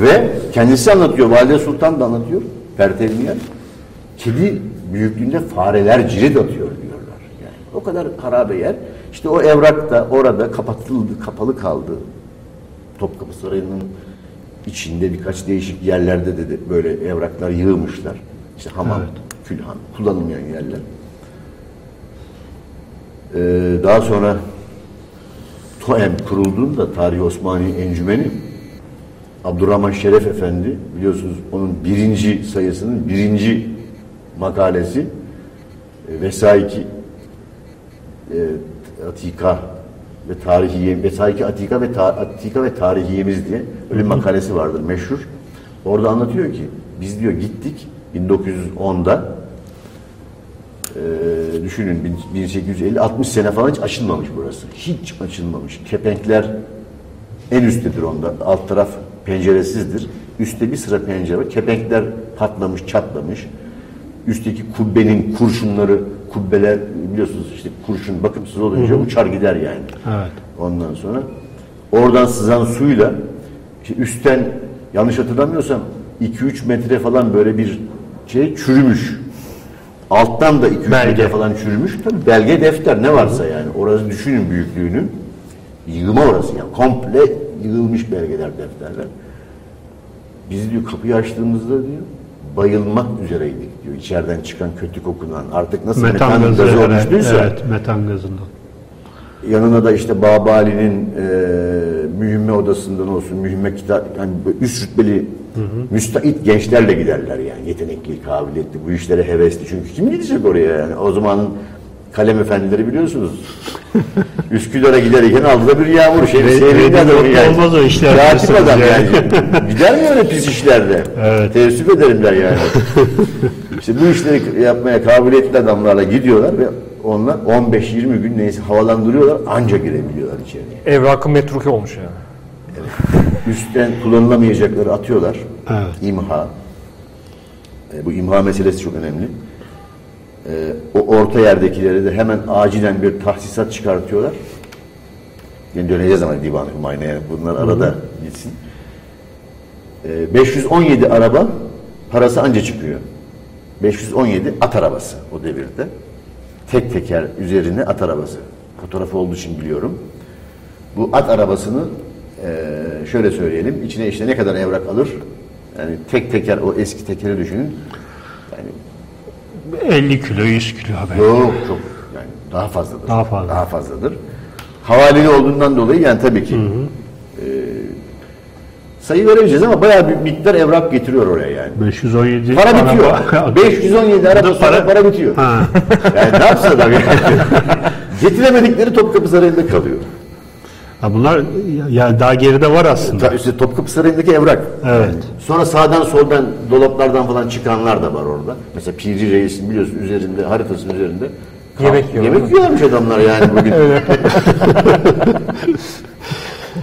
Ve kendisi anlatıyor. Valide Sultan da anlatıyor. Pertevniyen. Kedi büyüklüğünde fareler cirit atıyor diyorlar. Yani o kadar harabe yer. İşte o evrak da orada kapatıldı, kapalı kaldı. Topkapı Sarayı'nın içinde birkaç değişik yerlerde de, de böyle evraklar yığmışlar. İşte hamam, külhan, kullanılmayan yerler. Ee, daha sonra TOEM kurulduğunda Tarihi Osmani Encümeni Abdurrahman Şeref Efendi biliyorsunuz onun birinci sayısının birinci makalesi e, Vesaiki e, Atika ve Tarihiye Vesaiki Atika ve ta, Atika ve Tarihiyemiz diye öyle bir makalesi vardır meşhur. Orada anlatıyor ki biz diyor gittik 1910'da ee, düşünün bin- 1850 60 sene falan hiç açılmamış burası. Hiç açılmamış. Kepenkler en üsttedir onda. Alt taraf penceresizdir. Üstte bir sıra pencere var. Kepenkler patlamış, çatlamış. Üstteki kubbenin kurşunları, kubbeler biliyorsunuz işte kurşun bakımsız olunca uçar gider yani. Evet. Ondan sonra oradan sızan suyla işte üstten yanlış hatırlamıyorsam 2-3 metre falan böyle bir şey çürümüş. Alttan da 2-3 Belge. falan çürümüş. Tabii belge defter ne varsa yani. Orası düşünün büyüklüğünü. Yığma orası yani. Komple yığılmış belgeler, defterler. Biz diyor kapıyı açtığımızda diyor bayılmak üzereydik diyor. İçeriden çıkan kötü kokunan artık nasıl metan, Metan gazı. gazı Evet, oluştuysa evet, metan gazından. yanına da işte Baba Ali'nin e, mühimme odasından olsun, mühimme kitap, yani üst rütbeli müstahit gençlerle giderler yani. Yetenekli, kabiliyetli, bu işlere hevesli. Çünkü kim gidecek oraya yani? O zamanın kalem efendileri biliyorsunuz. <laughs> Üsküdar'a giderken aldı bir yağmur şey. Ve onu yani. olmaz o işler Katip adam yani. yani. <laughs> Gider mi öyle pis işlerde? Evet. Teessüf ederim der yani. <laughs> işte bu işleri yapmaya kabiliyetli adamlarla gidiyorlar ve onlar 15-20 gün neyse havalandırıyorlar anca girebiliyorlar içeriye. Evrakı metruki olmuş yani. Üstten kullanılamayacakları atıyorlar. Evet. İmha. E, bu imha meselesi çok önemli. E, o orta yerdekileri de hemen acilen bir tahsisat çıkartıyorlar. Yani döneceğiz ama divan humayına yani bunlar arada gitsin. E, 517 araba parası anca çıkıyor. 517 at arabası o devirde. Tek teker üzerine at arabası. Fotoğrafı olduğu için biliyorum. Bu at arabasını eee, şöyle söyleyelim. içine işte ne kadar evrak alır? Yani tek teker o eski tekeri düşünün. Yani 50 kilo 100 kilo haber. yok çok yani daha fazladır. Daha fazla. Daha fazladır. Havaleli olduğundan dolayı yani tabii ki eee, sayı veremeyeceğiz ama bayağı bir miktar evrak getiriyor oraya yani. 517 Para bitiyor. araba- 517 araba da para- para bitiyor. Ha. Yani ne yapsın adam yani? <laughs> Getiremedikleri Topkapı Sarayı'nda kalıyor. Ha bunlar yani daha geride var aslında. Ta- İşte Topkapı Sarayı'ndaki evrak. Evet. Sonra sağdan soldan dolaplardan falan çıkanlar da var orada. Mesela Piri Reis'in biliyorsun üzerinde haritasının üzerinde. Yemek yiyorlar. Yemek yiyorlarmış adamlar yani bugün. <laughs>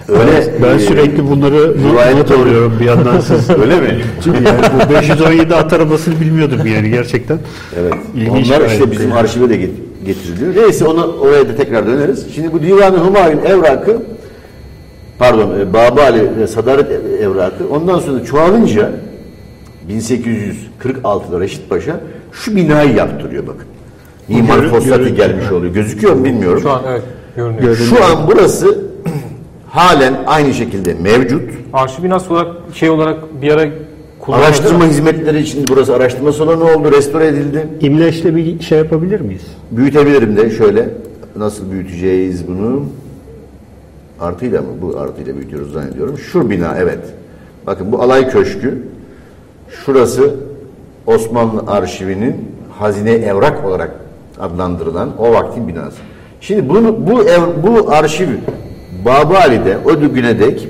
Öyle. Ben e, sürekli bunları rivayet not alıyorum bir yandan siz. <laughs> Öyle mi? Çünkü yani bu 517 at arabasını bilmiyordum yani gerçekten. Evet. İlginç Onlar işte bizim arşive de get- getiriliyor. Neyse ona oraya da tekrar döneriz. Şimdi bu Divan-ı Humayun evrakı pardon e, Babali ve Sadaret ev- evrakı ondan sonra çoğalınca 1846'da Reşit Paşa şu binayı yaptırıyor bakın. Mimar görüntü. gelmiş oluyor. Gözüküyor mu bilmiyorum. Şu an evet görünüyor. Şu an burası <clears throat> halen aynı şekilde mevcut. Arşiv binası olarak şey olarak bir ara kullanıldı. Araştırma hizmetleri için burası araştırma salonu oldu, restore edildi. İmleç'le bir şey yapabilir miyiz? Büyütebilirim de şöyle. Nasıl büyüteceğiz bunu? Artıyla mı? Bu artıyla büyütüyoruz zannediyorum. Şu bina evet. Bakın bu alay köşkü. Şurası Osmanlı arşivinin hazine evrak olarak adlandırılan o vaktin binası. Şimdi bunu, bu ev, bu arşiv Babali'de o güne dek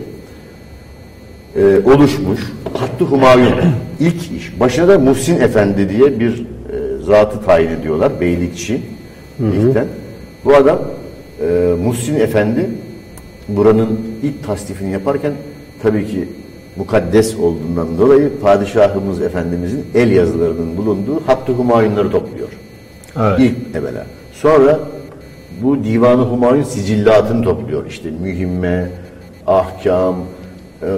e, oluşmuş Hattı Humayun <clears throat> ilk iş. Başına da Muhsin Efendi diye bir e, zatı tayin ediyorlar. Beylikçi ilkten. Bu adam e, Muhsin Efendi buranın ilk tasnifini yaparken tabii ki mukaddes olduğundan dolayı padişahımız efendimizin el yazılarının bulunduğu Hattı Humayunları topluyor. Evet. İlk evvela. Sonra bu Divan-ı Humayun sicillatını topluyor. İşte mühimme, ahkam,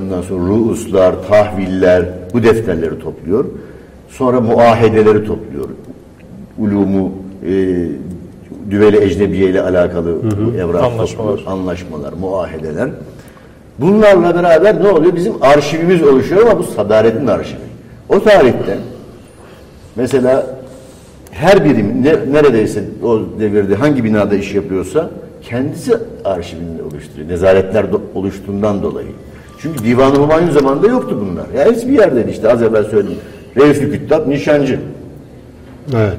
ondan sonra ruuslar, tahviller bu defterleri topluyor. Sonra muahedeleri topluyor. Ulumu, e, düveli ecnebiye ile alakalı bu evrak Anlaşmalar. topluyor. Anlaşmalar, muahedeler. Bunlarla beraber ne oluyor? Bizim arşivimiz oluşuyor ama bu Sadaret'in arşivi. O tarihte mesela her birim ne, neredeyse o devirde hangi binada iş yapıyorsa kendisi arşivini oluşturuyor. Nezaretler do- oluştuğundan dolayı. Çünkü Divan-ı Humayun zamanında yoktu bunlar. Ya hepsi bir yerdeydi işte az evvel söyledim. Reis-i Küttab, nişancı. Evet.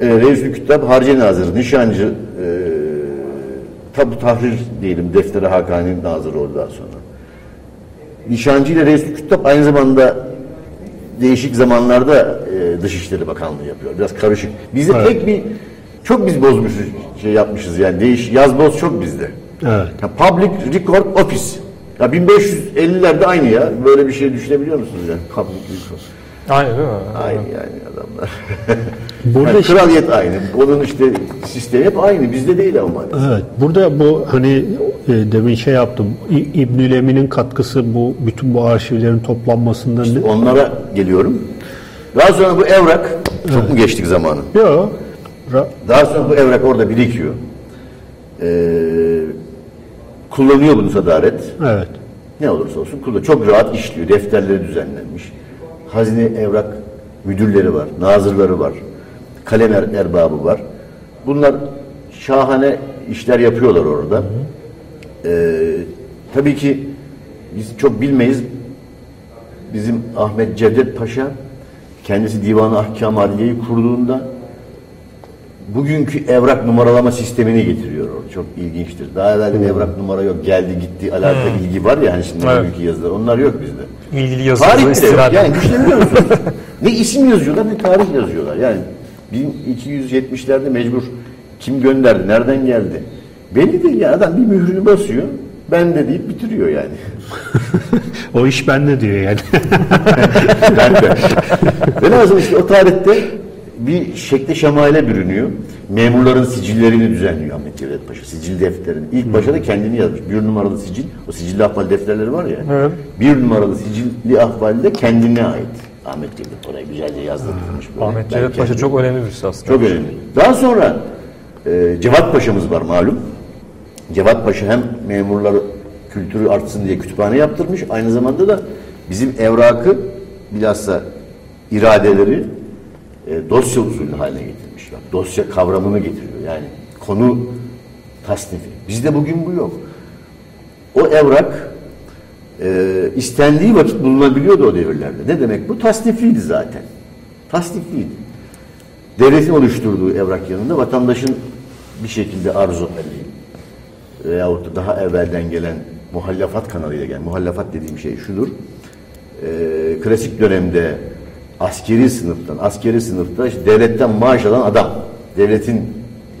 E, Reis-i Küttab, Harci Nazır, nişancı, e, tabu tahrir diyelim, Defteri Hakan'ın nazırı oldu daha sonra. Nişancı ile Reis-i Küttab aynı zamanda değişik zamanlarda e, Dışişleri Bakanlığı yapıyor. Biraz karışık. Bizde Evet. tek bir çok biz bozmuşuz, şey yapmışız yani değiş yaz boz çok bizde. Evet. Ya Public Record Office. Ya 1550'lerde aynı ya. Böyle bir şey düşünebiliyor musunuz yani? Record. Aynen değil mi? Aynı yani adamlar. <laughs> Burada Yani işte- kraliyet aynı. Onun işte sistemi hep aynı. Bizde değil ama. Evet. Burada bu hani e, demin şey yaptım. İ- İbnül Emin'in katkısı bu bütün bu arşivlerin toplanmasında ne? Onlara geliyorum. Daha sonra bu evrak çok mu geçtik zamanı? Yok. Ra- Daha sonra bu evrak orada birikiyor. Ee, kullanıyor bunu sadaret. evet. Ne olursa olsun kullanıyor. Çok rahat işliyor. Defterleri düzenlenmiş. Hazine evrak müdürleri var. Nazırları var. Kalem er, erbabı var. Bunlar şahane işler yapıyorlar orada. Ee, tabii ki biz çok bilmeyiz. Bizim Ahmet Cevdet Paşa kendisi Divan-ı Ahkam Adliye'yi kurduğunda bugünkü evrak numaralama sistemini getiriyor. Çok ilginçtir. Daha evvel de evrak numara yok. Geldi gitti alaka bilgi var ya hani şimdi Evet. bugünkü yazılar. Onlar yok bizde. İlgili yazılı Tarih bile yok. Yani düşünebiliyor musunuz? <laughs> ne isim yazıyorlar ne tarih yazıyorlar. Yani 1270'lerde mecbur Kim gönderdi? Nereden geldi? Belli değil ya. Adam bir mührünü basıyor. Ben de deyip bitiriyor yani. <laughs> o iş bende diyor yani. <laughs> ben de. Velhasıl işte o tarihte bir şekle şemaile bürünüyor. Memurların sicillerini düzenliyor Ahmet Cevdet Paşa. Sicil defterini. İlk başta da kendini yazmış. Bir numaralı sicil. O sicilli ahval defterleri var ya. Evet. Bir numaralı sicilli ahvalde kendine ait. Ahmet Cevdet oraya güzelce yazdırılmış. Ahmet Cevdet Paşa çok önemli birisi aslında. çok önemli. Daha sonra e, Cevat Paşa'mız var malum. Cevat Paşa hem memurlar kültürü artsın diye kütüphane yaptırmış. Aynı zamanda da bizim evrakı bilhassa iradeleri e, dosya usulü haline getirmiş. Bak, dosya kavramını getiriyor. Yani konu tasnifi. Bizde bugün bu yok. O evrak e, istendiği vakit bulunabiliyordu o devirlerde. Ne demek bu? Tasnifliydi zaten. Tasnifliydi devletin oluşturduğu evrak yanında vatandaşın bir şekilde arzuları veyahut da daha evvelden gelen muhallafat kanalıyla gelen, muhallafat dediğim şey şudur. Ee, klasik dönemde askeri sınıftan, askeri sınıfta işte devletten maaş alan adam, devletin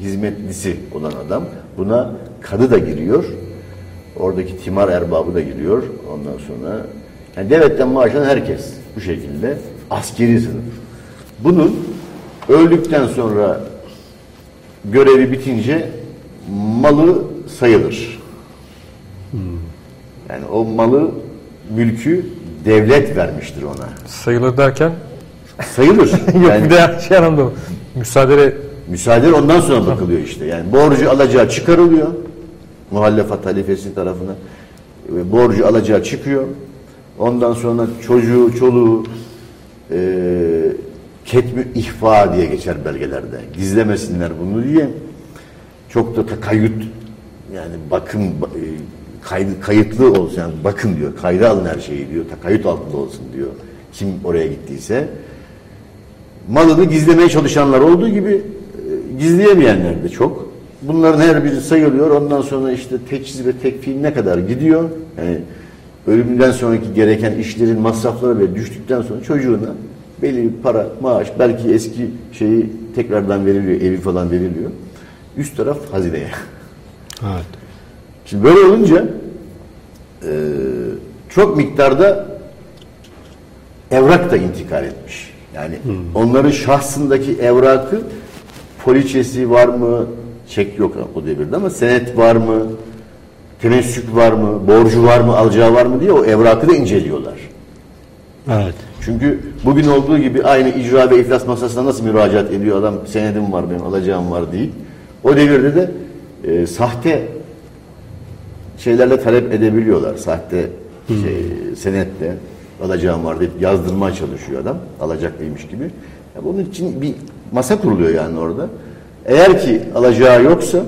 hizmetlisi olan adam, buna kadı da giriyor, oradaki timar erbabı da giriyor, ondan sonra yani devletten maaş alan herkes bu şekilde askeri sınıf. Bunun öldükten sonra görevi bitince malı sayılır. Yani o malı, mülkü devlet vermiştir ona. Sayılır derken Sayılır. <laughs> yok Yani bir de şey anlamda müsaade müsaade ondan sonra bakılıyor işte. Yani borcu alacağı çıkarılıyor. Muhallefat halifesi tarafına. Ve Borcu alacağı çıkıyor. Ondan sonra çocuğu, çoluğu e, ketmü ihfa diye geçer belgelerde. Gizlemesinler bunu diye. Çok da takayyüt yani bakın e, kaydı, kayıtlı olsun yani bakın diyor. Kayda alın her şeyi diyor. Takayyüt altında olsun diyor. Kim oraya gittiyse malını gizlemeye çalışanlar olduğu gibi e, gizleyemeyenler de çok. Bunların her biri sayılıyor. Ondan sonra işte teçhiz ve tekfil ne kadar gidiyor. Yani ölümünden sonraki gereken işlerin masrafları ve düştükten sonra çocuğuna belli bir para, maaş, belki eski şeyi tekrardan veriliyor, evi falan veriliyor. Üst taraf hazineye. evet. Şimdi böyle olunca e, çok miktarda evrak da intikal etmiş. Yani onların şahsındaki evrakı poliçesi var mı? Çek yok o devirde ama senet var mı? Temessük var mı? Borcu var mı? Alacağı var mı diye o evrakı da inceliyorlar. Evet. Çünkü bugün olduğu gibi aynı icra ve iflas masasına nasıl müracaat ediyor adam senedim var benim alacağım var değil. O devirde de e, sahte şeylerle talep edebiliyorlar. Sahte şey, senetle alacağım var deyip yazdırmaya çalışıyor adam. Alacaklıymış gibi. Ya bunun için bir masa kuruluyor yani orada. Eğer ki alacağı yoksa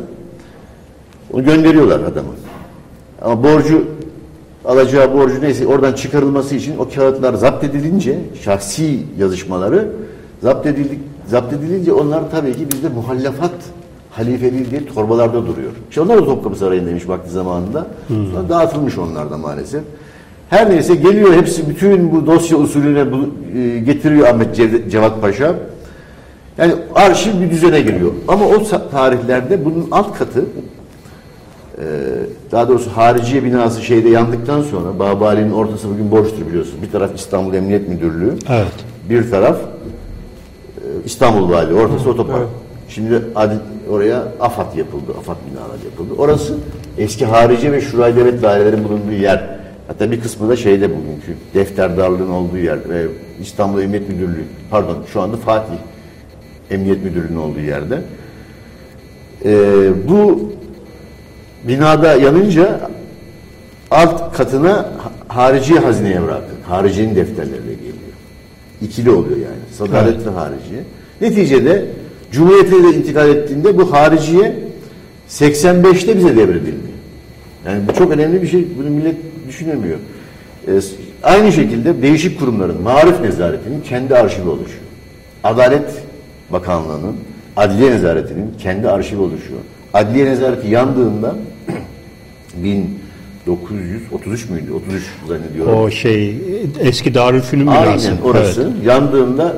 onu gönderiyorlar adamı. Ama borcu alacağı borcu neyse oradan çıkarılması için o kağıtlar zapt edilince şahsi yazışmaları zapt edildik zapt edilince onlar tabii ki bizde muhallafat halifeliği diye torbalarda duruyor. İşte onlar da Topkapı Sarayı'ndaymış vakti zamanında. Sonra dağıtılmış onlar da maalesef. Her neyse geliyor hepsi bütün bu dosya usulüne bu, e, getiriyor Ahmet Cev- Cevat Paşa. Yani arşiv bir düzene giriyor. Ama o tarihlerde bunun alt katı e, daha doğrusu hariciye binası şeyde yandıktan sonra Babali'nin ortası bugün boştur biliyorsun. Bir taraf İstanbul Emniyet Müdürlüğü, Evet. bir taraf e, İstanbul Vali, ortası otopark. evet. Şimdi adil, oraya AFAD yapıldı, AFAD binaları yapıldı. Orası eski harici ve şuray devlet dairelerinin bulunduğu yer. Hatta bir kısmı da şeyde bugünkü defterdarlığın olduğu yer ve İstanbul Emniyet Müdürlüğü, pardon şu anda Fatih Emniyet Müdürlüğü'nün olduğu yerde. E, bu binada yanınca alt katına ha- harici hazine evrakı, haricinin defterlerine geliyor. İkili oluyor yani. Sadalet ve hariciye. Neticede Cumhuriyet'e de intikal ettiğinde bu hariciye 85'te bize devredildi. Yani bu çok önemli bir şey. Bunu millet düşünemiyor. Ee, aynı şekilde değişik kurumların, marif nezaretinin kendi arşivi oluşuyor. Adalet Bakanlığı'nın, Adliye Nezaretinin kendi arşivi oluşuyor. Adliye Nezareti yandığında <clears throat> 1933 müydü? 33 zannediyorum. O şey eski Darülfünun Aynen binası. orası yandığında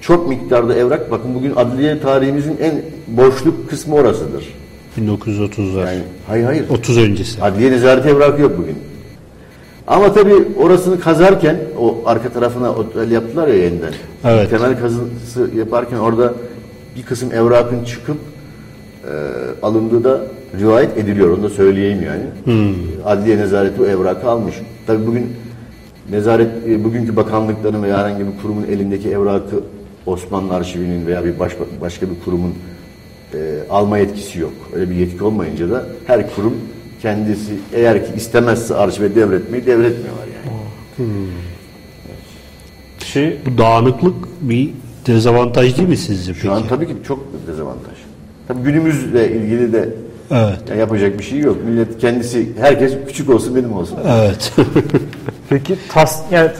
çok miktarda evrak. Bakın bugün adliye tarihimizin en boşluk kısmı orasıdır. 1930'lar. Yani hayır hayır. 30 öncesi. Adliye nezareti evrakı yok bugün. Ama tabii orasını kazarken o arka tarafına otel yaptılar ya yeniden. Evet. Temel kazısı yaparken orada bir kısım evrakın çıkıp e, alındığı da rivayet ediliyor. Onu da söyleyeyim yani. Adliye nezareti o evrakı almış. Tabii bugün nezaret e, bugünkü bakanlıkların veya herhangi bir kurumun elindeki evrakı Osmanlı arşivinin veya bir baş, başka bir kurumun e, alma yetkisi yok. Öyle bir yetki olmayınca da her kurum kendisi eğer ki istemezse arşive devretmeyi devretmiyorlar yani. Şey, Bu dağınıklık bir dezavantaj değil mi sizce peki? Şu an tabii ki çok dezavantaj. Tabii günümüzle ilgili de Evet. yani yapacak bir şey yok. Millet kendisi, herkes küçük olsun benim olsun. Evet. peki tas, yani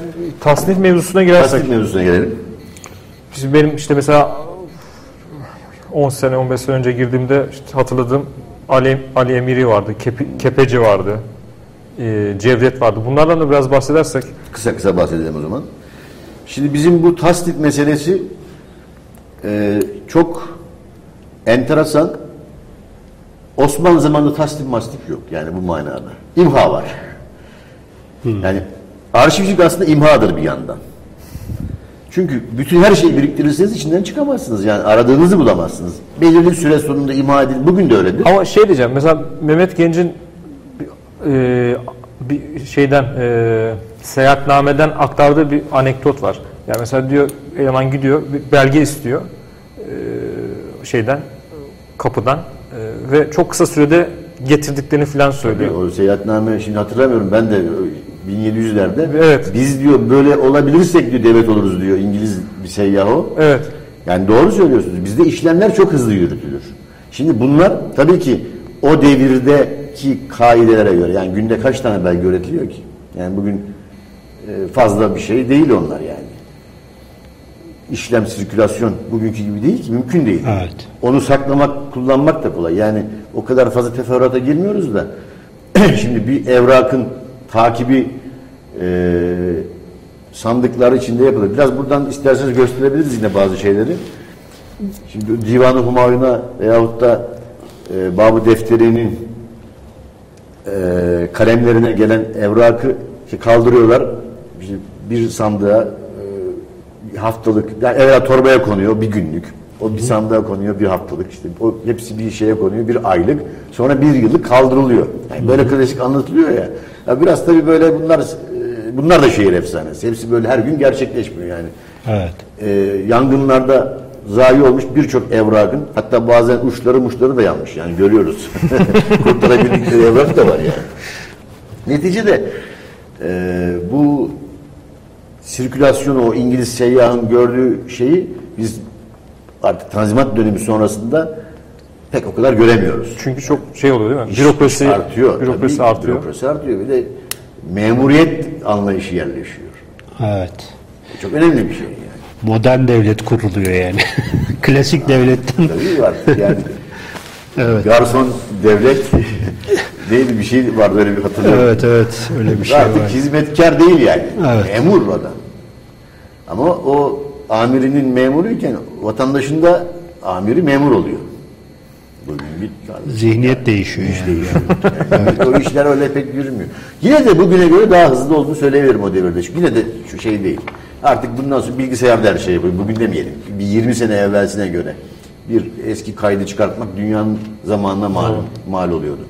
tasnif mevzusuna girersek. Tasdik mevzusuna gelelim. Şimdi benim işte mesela 10 sene 15 sene önce girdiğimde işte hatırladığım Ali, Ali Emiri vardı, Kepi, Kepeci vardı, e, Cevdet vardı. Bunlardan da biraz bahsedersek. Kısa kısa bahsedelim o zaman. Şimdi bizim bu tasdik meselesi e, çok enteresan. Osmanlı zamanında tasdik mastik yok yani bu manada. İmha var. Yani arşivcilik aslında imhadır bir yandan. Çünkü bütün her şeyi biriktirirseniz içinden çıkamazsınız. Yani aradığınızı bulamazsınız. Belirli süre sonunda imha edilir. Bugün de öyledir. Ama şey diyeceğim mesela Mehmet Genç'in e, bir şeyden e, seyahatnameden aktardığı bir anekdot var. Yani mesela diyor eleman gidiyor bir belge istiyor e, şeyden kapıdan e, ve çok kısa sürede getirdiklerini falan söylüyor. O seyahatname şimdi hatırlamıyorum ben de 1700'lerde Evet. biz diyor böyle olabilirsek diyor devlet oluruz diyor İngiliz bir seyyah o. Evet. Yani doğru söylüyorsunuz. Bizde işlemler çok hızlı yürütülür. Şimdi bunlar tabii ki o devirdeki kaidelere göre yani günde kaç tane belge üretiliyor ki? Yani bugün e, fazla bir şey değil onlar yani. İşlem, sirkülasyon bugünkü gibi değil ki mümkün değil. Evet. Onu saklamak, kullanmak da kolay. Yani o kadar fazla teferruata girmiyoruz da <clears throat> şimdi bir evrakın takibi e, sandıkları içinde yapılır. Biraz buradan isterseniz gösterebiliriz yine bazı şeyleri. Şimdi Divan-ı Humayun'a veyahut da e, Babı Defteri'nin e, kalemlerine gelen evrakı işte kaldırıyorlar. İşte bir sandığa e, haftalık, yani evrak torbaya konuyor bir günlük. O bir sandığa konuyor bir haftalık işte. O hepsi bir şeye konuyor bir aylık. Sonra bir yıllık kaldırılıyor. Yani böyle klasik anlatılıyor ya. Ya biraz tabii böyle bunlar e, bunlar da şehir efsanesi. Hepsi böyle her gün gerçekleşmiyor yani. Evet. E, yangınlarda zayi olmuş birçok evrakın hatta bazen uçları muşları da yanmış yani görüyoruz. <laughs> Kurtarabildikleri evrak da var yani. Neticede e, bu sirkülasyonu o İngiliz seyyahın gördüğü şeyi biz artık Tanzimat dönemi sonrasında pek o kadar göremiyoruz. Çünkü çok şey oluyor değil mi? Bürokrasi iş artıyor. Bürokrasi Tabii, artıyor. Bürokrasi artıyor. Bir de memuriyet anlayışı yerleşiyor. Evet. Çok önemli bir şey yani. Modern devlet kuruluyor yani. <laughs> Klasik devletten. Tabii var. Yani <laughs> Evet. garson devlet <laughs> neydi bir şey vardı öyle bir hatırlıyorum. Evet evet öyle bir şey Artık var. hizmetkar değil yani. Evet. Memur adam. Ama o amirinin memuruyken vatandaşın da amiri memur oluyor. Bir Zihniyet değişiyor yani. yani <laughs> o işler öyle pek yürümüyor. Yine de bugüne göre daha hızlı olduğunu söyleyebilirim o devirde. Yine de şu şey değil. Artık bundan sonra bilgisayarda her şey yapıyor. Bugün demeyelim. Bir 20 sene evvelsine göre bir eski kaydı çıkartmak dünyanın zamanına mal, mal oluyordu.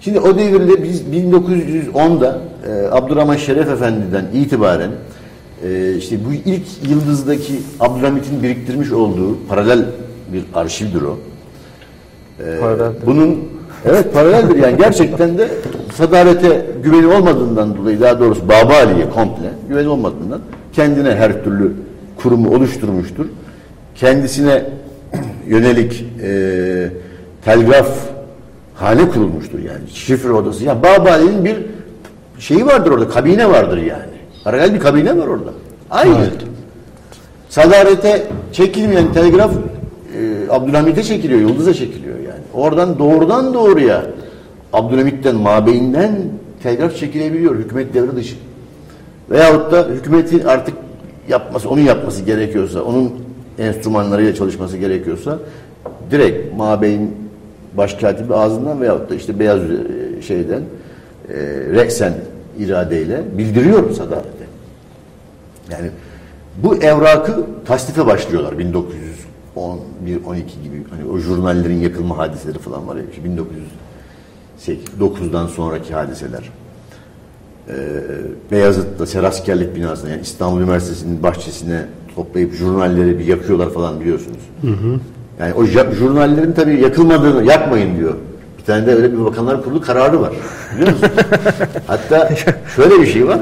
Şimdi o devirde biz 1910'da e, Abdurrahman Şeref Efendi'den itibaren e, işte bu ilk yıldızdaki Abdülhamit'in biriktirmiş olduğu paralel bir arşivdir o. Paraleldir. Bunun evet paraleldir yani gerçekten de sadalete güveni olmadığından dolayı daha doğrusu Baba Ali'ye komple güveni olmadığından kendine her türlü kurumu oluşturmuştur. Kendisine <clears throat> yönelik e, telgraf hane kurulmuştur yani şifre odası. Yani Baba Ali'nin bir şeyi vardır orada kabine vardır yani. Paralel bir kabine var orada. Aynı. Evet. Sadarete çekilmeyen telgraf e, Abdülhamit'e çekiliyor, Yıldız'a çekiliyor. Oradan doğrudan doğruya Abdülhamit'ten, mabeyinden telgraf çekilebiliyor hükümet devri dışı. Veyahut da hükümetin artık yapması, onun yapması gerekiyorsa, onun enstrümanlarıyla çalışması gerekiyorsa direkt mabeyin başkatibi ağzından veyahut da işte beyaz e, şeyden e, reksen iradeyle bildiriyor sadakate. Yani bu evrakı tasdife başlıyorlar 1911 12 gibi hani o jurnallerin yakılma hadiseleri falan var ya işte 1909'dan sonraki hadiseler. Ee, Beyazıt'ta Seraskerlik binasına yani İstanbul Üniversitesi'nin bahçesine toplayıp jurnalleri bir yakıyorlar falan biliyorsunuz. Yani o jurnallerin tabii yakılmadığını yakmayın diyor. Bir tane de öyle bir bakanlar kurulu kararı var. Biliyor musunuz? <laughs> Hatta şöyle bir şey var.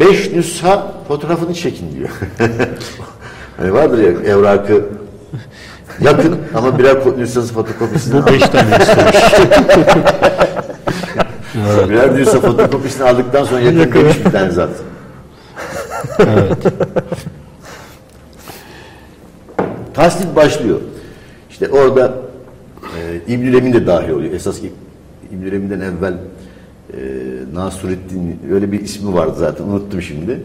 Beş nüsha fotoğrafını çekin diyor. <laughs> hani vardır ya evrakı yakın <laughs> ama birer nüshası fotokopisini Bu beş tane istemiş. <laughs> birer nüsha fotokopisini aldıktan sonra yakın demiş bir tane zat. Tasdik başlıyor. İşte orada e, İbnül Emin de dahil oluyor. Esas İb- İbnül Emin'den evvel e, Nasruddin öyle bir ismi vardı zaten unuttum şimdi.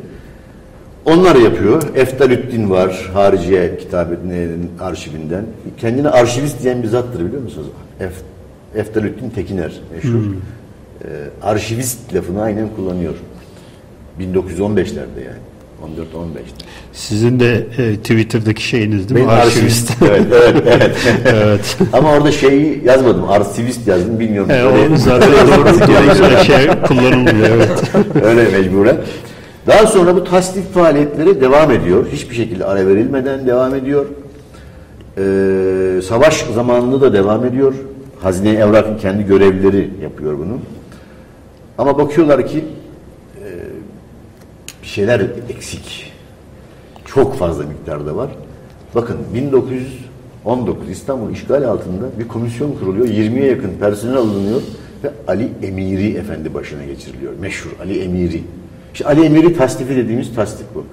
Onlar yapıyor. Eftalüddin var. Hariciye kitabının arşivinden. Kendine arşivist diyen bir zattır biliyor musunuz? Ef, Eftalüddin Tekiner meşhur. E, arşivist lafını aynen kullanıyor. 1915'lerde yani. 14-15'te. Sizin de e, Twitter'daki şeyiniz değil mi? Benim Arşivist. <laughs> evet, evet, evet. <laughs> evet. Ama orada şeyi yazmadım. Arşivist yazdım. Bilmiyorum. E, Öyle- o zaten <laughs> doğru gerekli şey kullanılmıyor. Evet. Öyle mecburen. Daha sonra bu tasdik faaliyetleri devam ediyor. Hiçbir şekilde ara verilmeden devam ediyor. Ee, savaş zamanında da devam ediyor. Hazine Evrak'ın kendi görevlileri yapıyor bunu. Ama bakıyorlar ki e, bir şeyler eksik. Çok fazla miktarda var. Bakın 1919 İstanbul işgal altında bir komisyon kuruluyor. 20'ye yakın personel alınıyor ve Ali Emiri Efendi başına geçiriliyor. Meşhur Ali Emiri. İşte Ali Emiri tasdifi dediğimiz tasdik bu.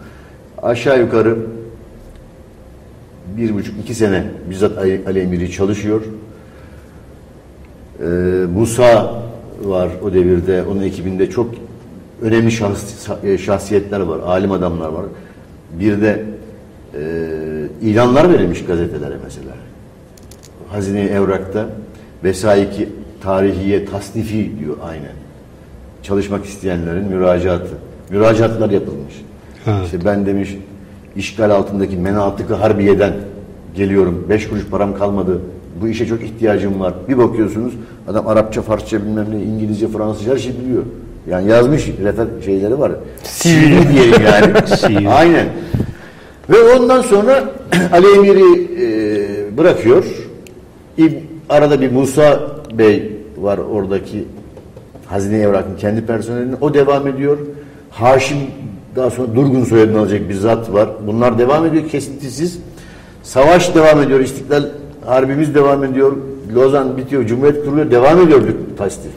Aşağı yukarı bir buçuk iki sene bizzat Ali, Emiri çalışıyor. Ee, Musa var o devirde, onun ekibinde çok önemli şahs- e, şahsiyetler var, alim adamlar var. Bir de e, ilanlar verilmiş gazetelere mesela. Hazine Evrak'ta Vesaiki Tarihiye Tasnifi diyor aynen. Çalışmak isteyenlerin müracaatı. Müracaatlar yapılmış. Evet. İşte ben demiş işgal altındaki Menatık-ı Harbiye'den geliyorum. Beş kuruş param kalmadı. Bu işe çok ihtiyacım var. Bir bakıyorsunuz adam Arapça, Farsça bilmem ne, İngilizce, Fransızca her şey biliyor. Yani yazmış refer şeyleri var. Sivri diyelim yani. <laughs> Aynen. Ve ondan sonra <clears throat> Ali Emir'i e, bırakıyor. İb- arada bir Musa Bey var oradaki Hazine Evrak'ın kendi personelinin. O devam ediyor. Haşim daha sonra Durgun soyadını alacak bir zat var. Bunlar devam ediyor kesintisiz. Savaş devam ediyor. İstiklal Harbimiz devam ediyor. Lozan bitiyor. Cumhuriyet kuruluyor. Devam ediyor tasdif.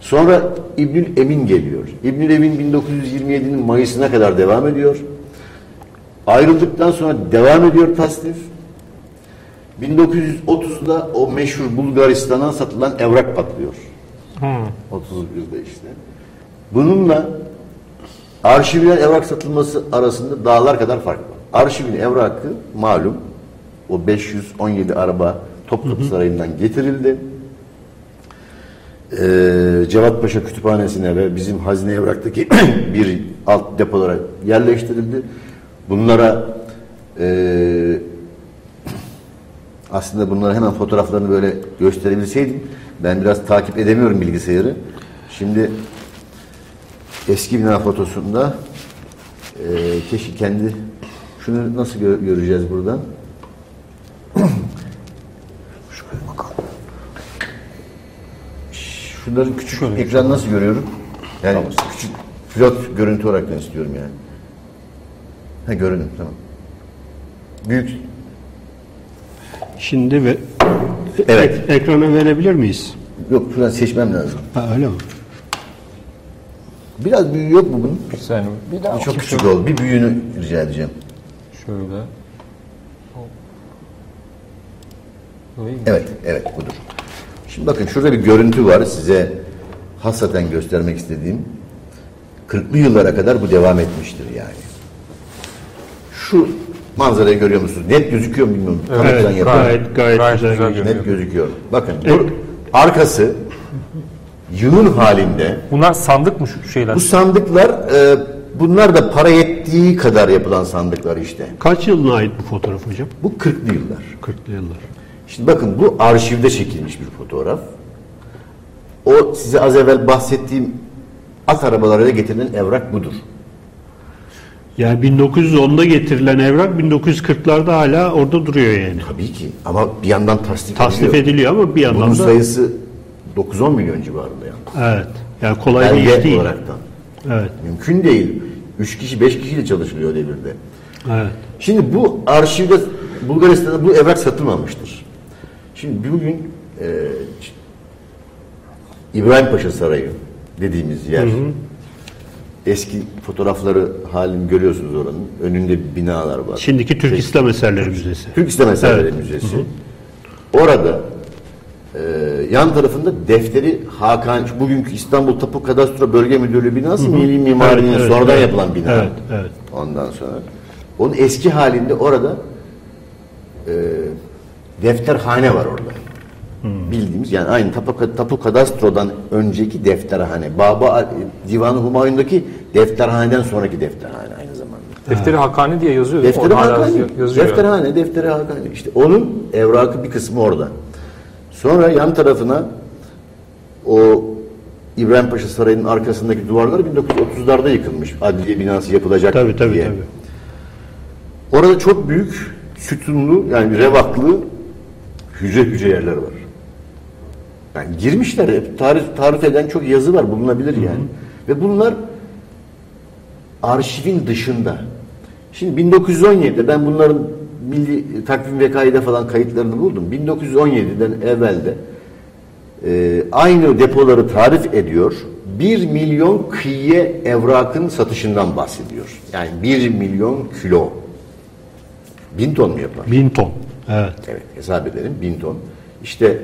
Sonra İbnül Emin geliyor. İbnül Emin 1927'nin Mayıs'ına kadar devam ediyor. Ayrıldıktan sonra devam ediyor tasnif. 1930'da o meşhur Bulgaristan'a satılan evrak patlıyor. 31'de işte. Bununla arşivin evrak satılması arasında dağlar kadar fark var. Arşivin evrakı malum o 517 araba Topkapı Sarayı'ndan getirildi. Ee, Cevat Paşa Kütüphanesi'ne ve bizim hazine evraktaki <clears throat> bir alt depolara yerleştirildi. Bunlara e, aslında bunları hemen fotoğraflarını böyle gösterebilseydim ben biraz takip edemiyorum bilgisayarı. Şimdi eski bina fotosunda e, keşke kendi şunu nasıl gö- göreceğiz buradan? <clears throat> Şöyle bakalım. Şunların küçük ekran nasıl görüyorum? Yani küçük pilot görüntü olarak da istiyorum yani. Ha görünüm tamam. Büyük Şimdi ve Evet. ek- ekrana verebilir miyiz? yok şuradan seçmem lazım. Ha, öyle mi? Biraz büyüğü yok mu bunun? Bir saniye. Bir daha Bu çok küçük oldu. Bir büyüğünü rica edeceğim. Şöyle. Evet, evet budur. Şimdi bakın şurada bir görüntü var size hasaten göstermek istediğim. 40'lı yıllara kadar bu devam etmiştir yani. Şu Manzarayı görüyor musunuz? Net gözüküyor mu bilmiyorum. Evet, yapıyorum. gayet, gayet, Gayet güzel. güzel gözüküyor. Net gözüküyor. Bakın Evet. arkası yığın halinde. Bunlar sandık mı şu şeyler? Bu sandıklar e, bunlar da para yettiği kadar yapılan sandıklar işte. Kaç yılına ait bu fotoğraf hocam? Bu 40'lı yıllar. 40'lı yıllar. Şimdi bakın bu arşivde çekilmiş bir fotoğraf. O size az evvel bahsettiğim at arabalarıyla getirilen evrak budur. Yani 1910'da getirilen evrak 1940'larda hala orada duruyor yani. Tabii ki ama bir yandan tasnif, Tasnif ediliyor. ediliyor ama bir yandan Bunun da sayısı 9-10 milyon civarında yani. evet. Yani kolay bir iş Belge değil. olaraktan. Evet. Mümkün değil. 3 kişi 5 kişiyle çalışılıyor devirde. Evet. Şimdi bu arşivde Bulgaristan'da bu evrak satılmamıştır. Şimdi bugün e, İbrahim Paşa Sarayı dediğimiz yer. Eski fotoğrafları halini görüyorsunuz oranın. Önünde binalar var. Şimdiki Türk İslam Eserleri Müzesi. Türk İslam Eserleri Evet. Müzesi. Orada e, yan tarafında defteri Hakan, bugünkü İstanbul Tapu Kadastro Bölge Müdürlüğü binası Milli Mimari'nin Evet, sonradan evet. yapılan bina. Evet, evet. Ondan sonra onun eski halinde orada e, defterhane var orada. Bildiğimiz yani aynı tapu, tapu kadastrodan önceki defterhane. Baba Divan-ı Humayun'daki defterhaneden sonraki defterhane aynı zamanda. Defteri Hakani diye yazıyor. Defteri Hakani. yazıyor. yazıyor. Defterhane, defteri Hakani. İşte onun evrakı bir kısmı orada. Sonra yan tarafına o İbrahim Paşa Sarayı'nın arkasındaki duvarlar 1930'larda yıkılmış. Adliye binası yapılacak Tabii tabii diye. tabii. Orada çok büyük sütunlu yani revaklı hücre hücre yerler var. Yani girmişler. Hep tarif, tarif eden çok yazı var. Bulunabilir yani. Ve bunlar arşivin dışında. Şimdi 1917'de ben bunların milli takvim ve kaide falan kayıtlarını buldum. 1917'den evvelde e, aynı depoları tarif ediyor. 1 milyon kıyıye evrakın satışından bahsediyor. Yani 1 milyon kilo. Bin ton mu yapar? Bin ton. Evet. Evet hesap edelim bin ton. İşte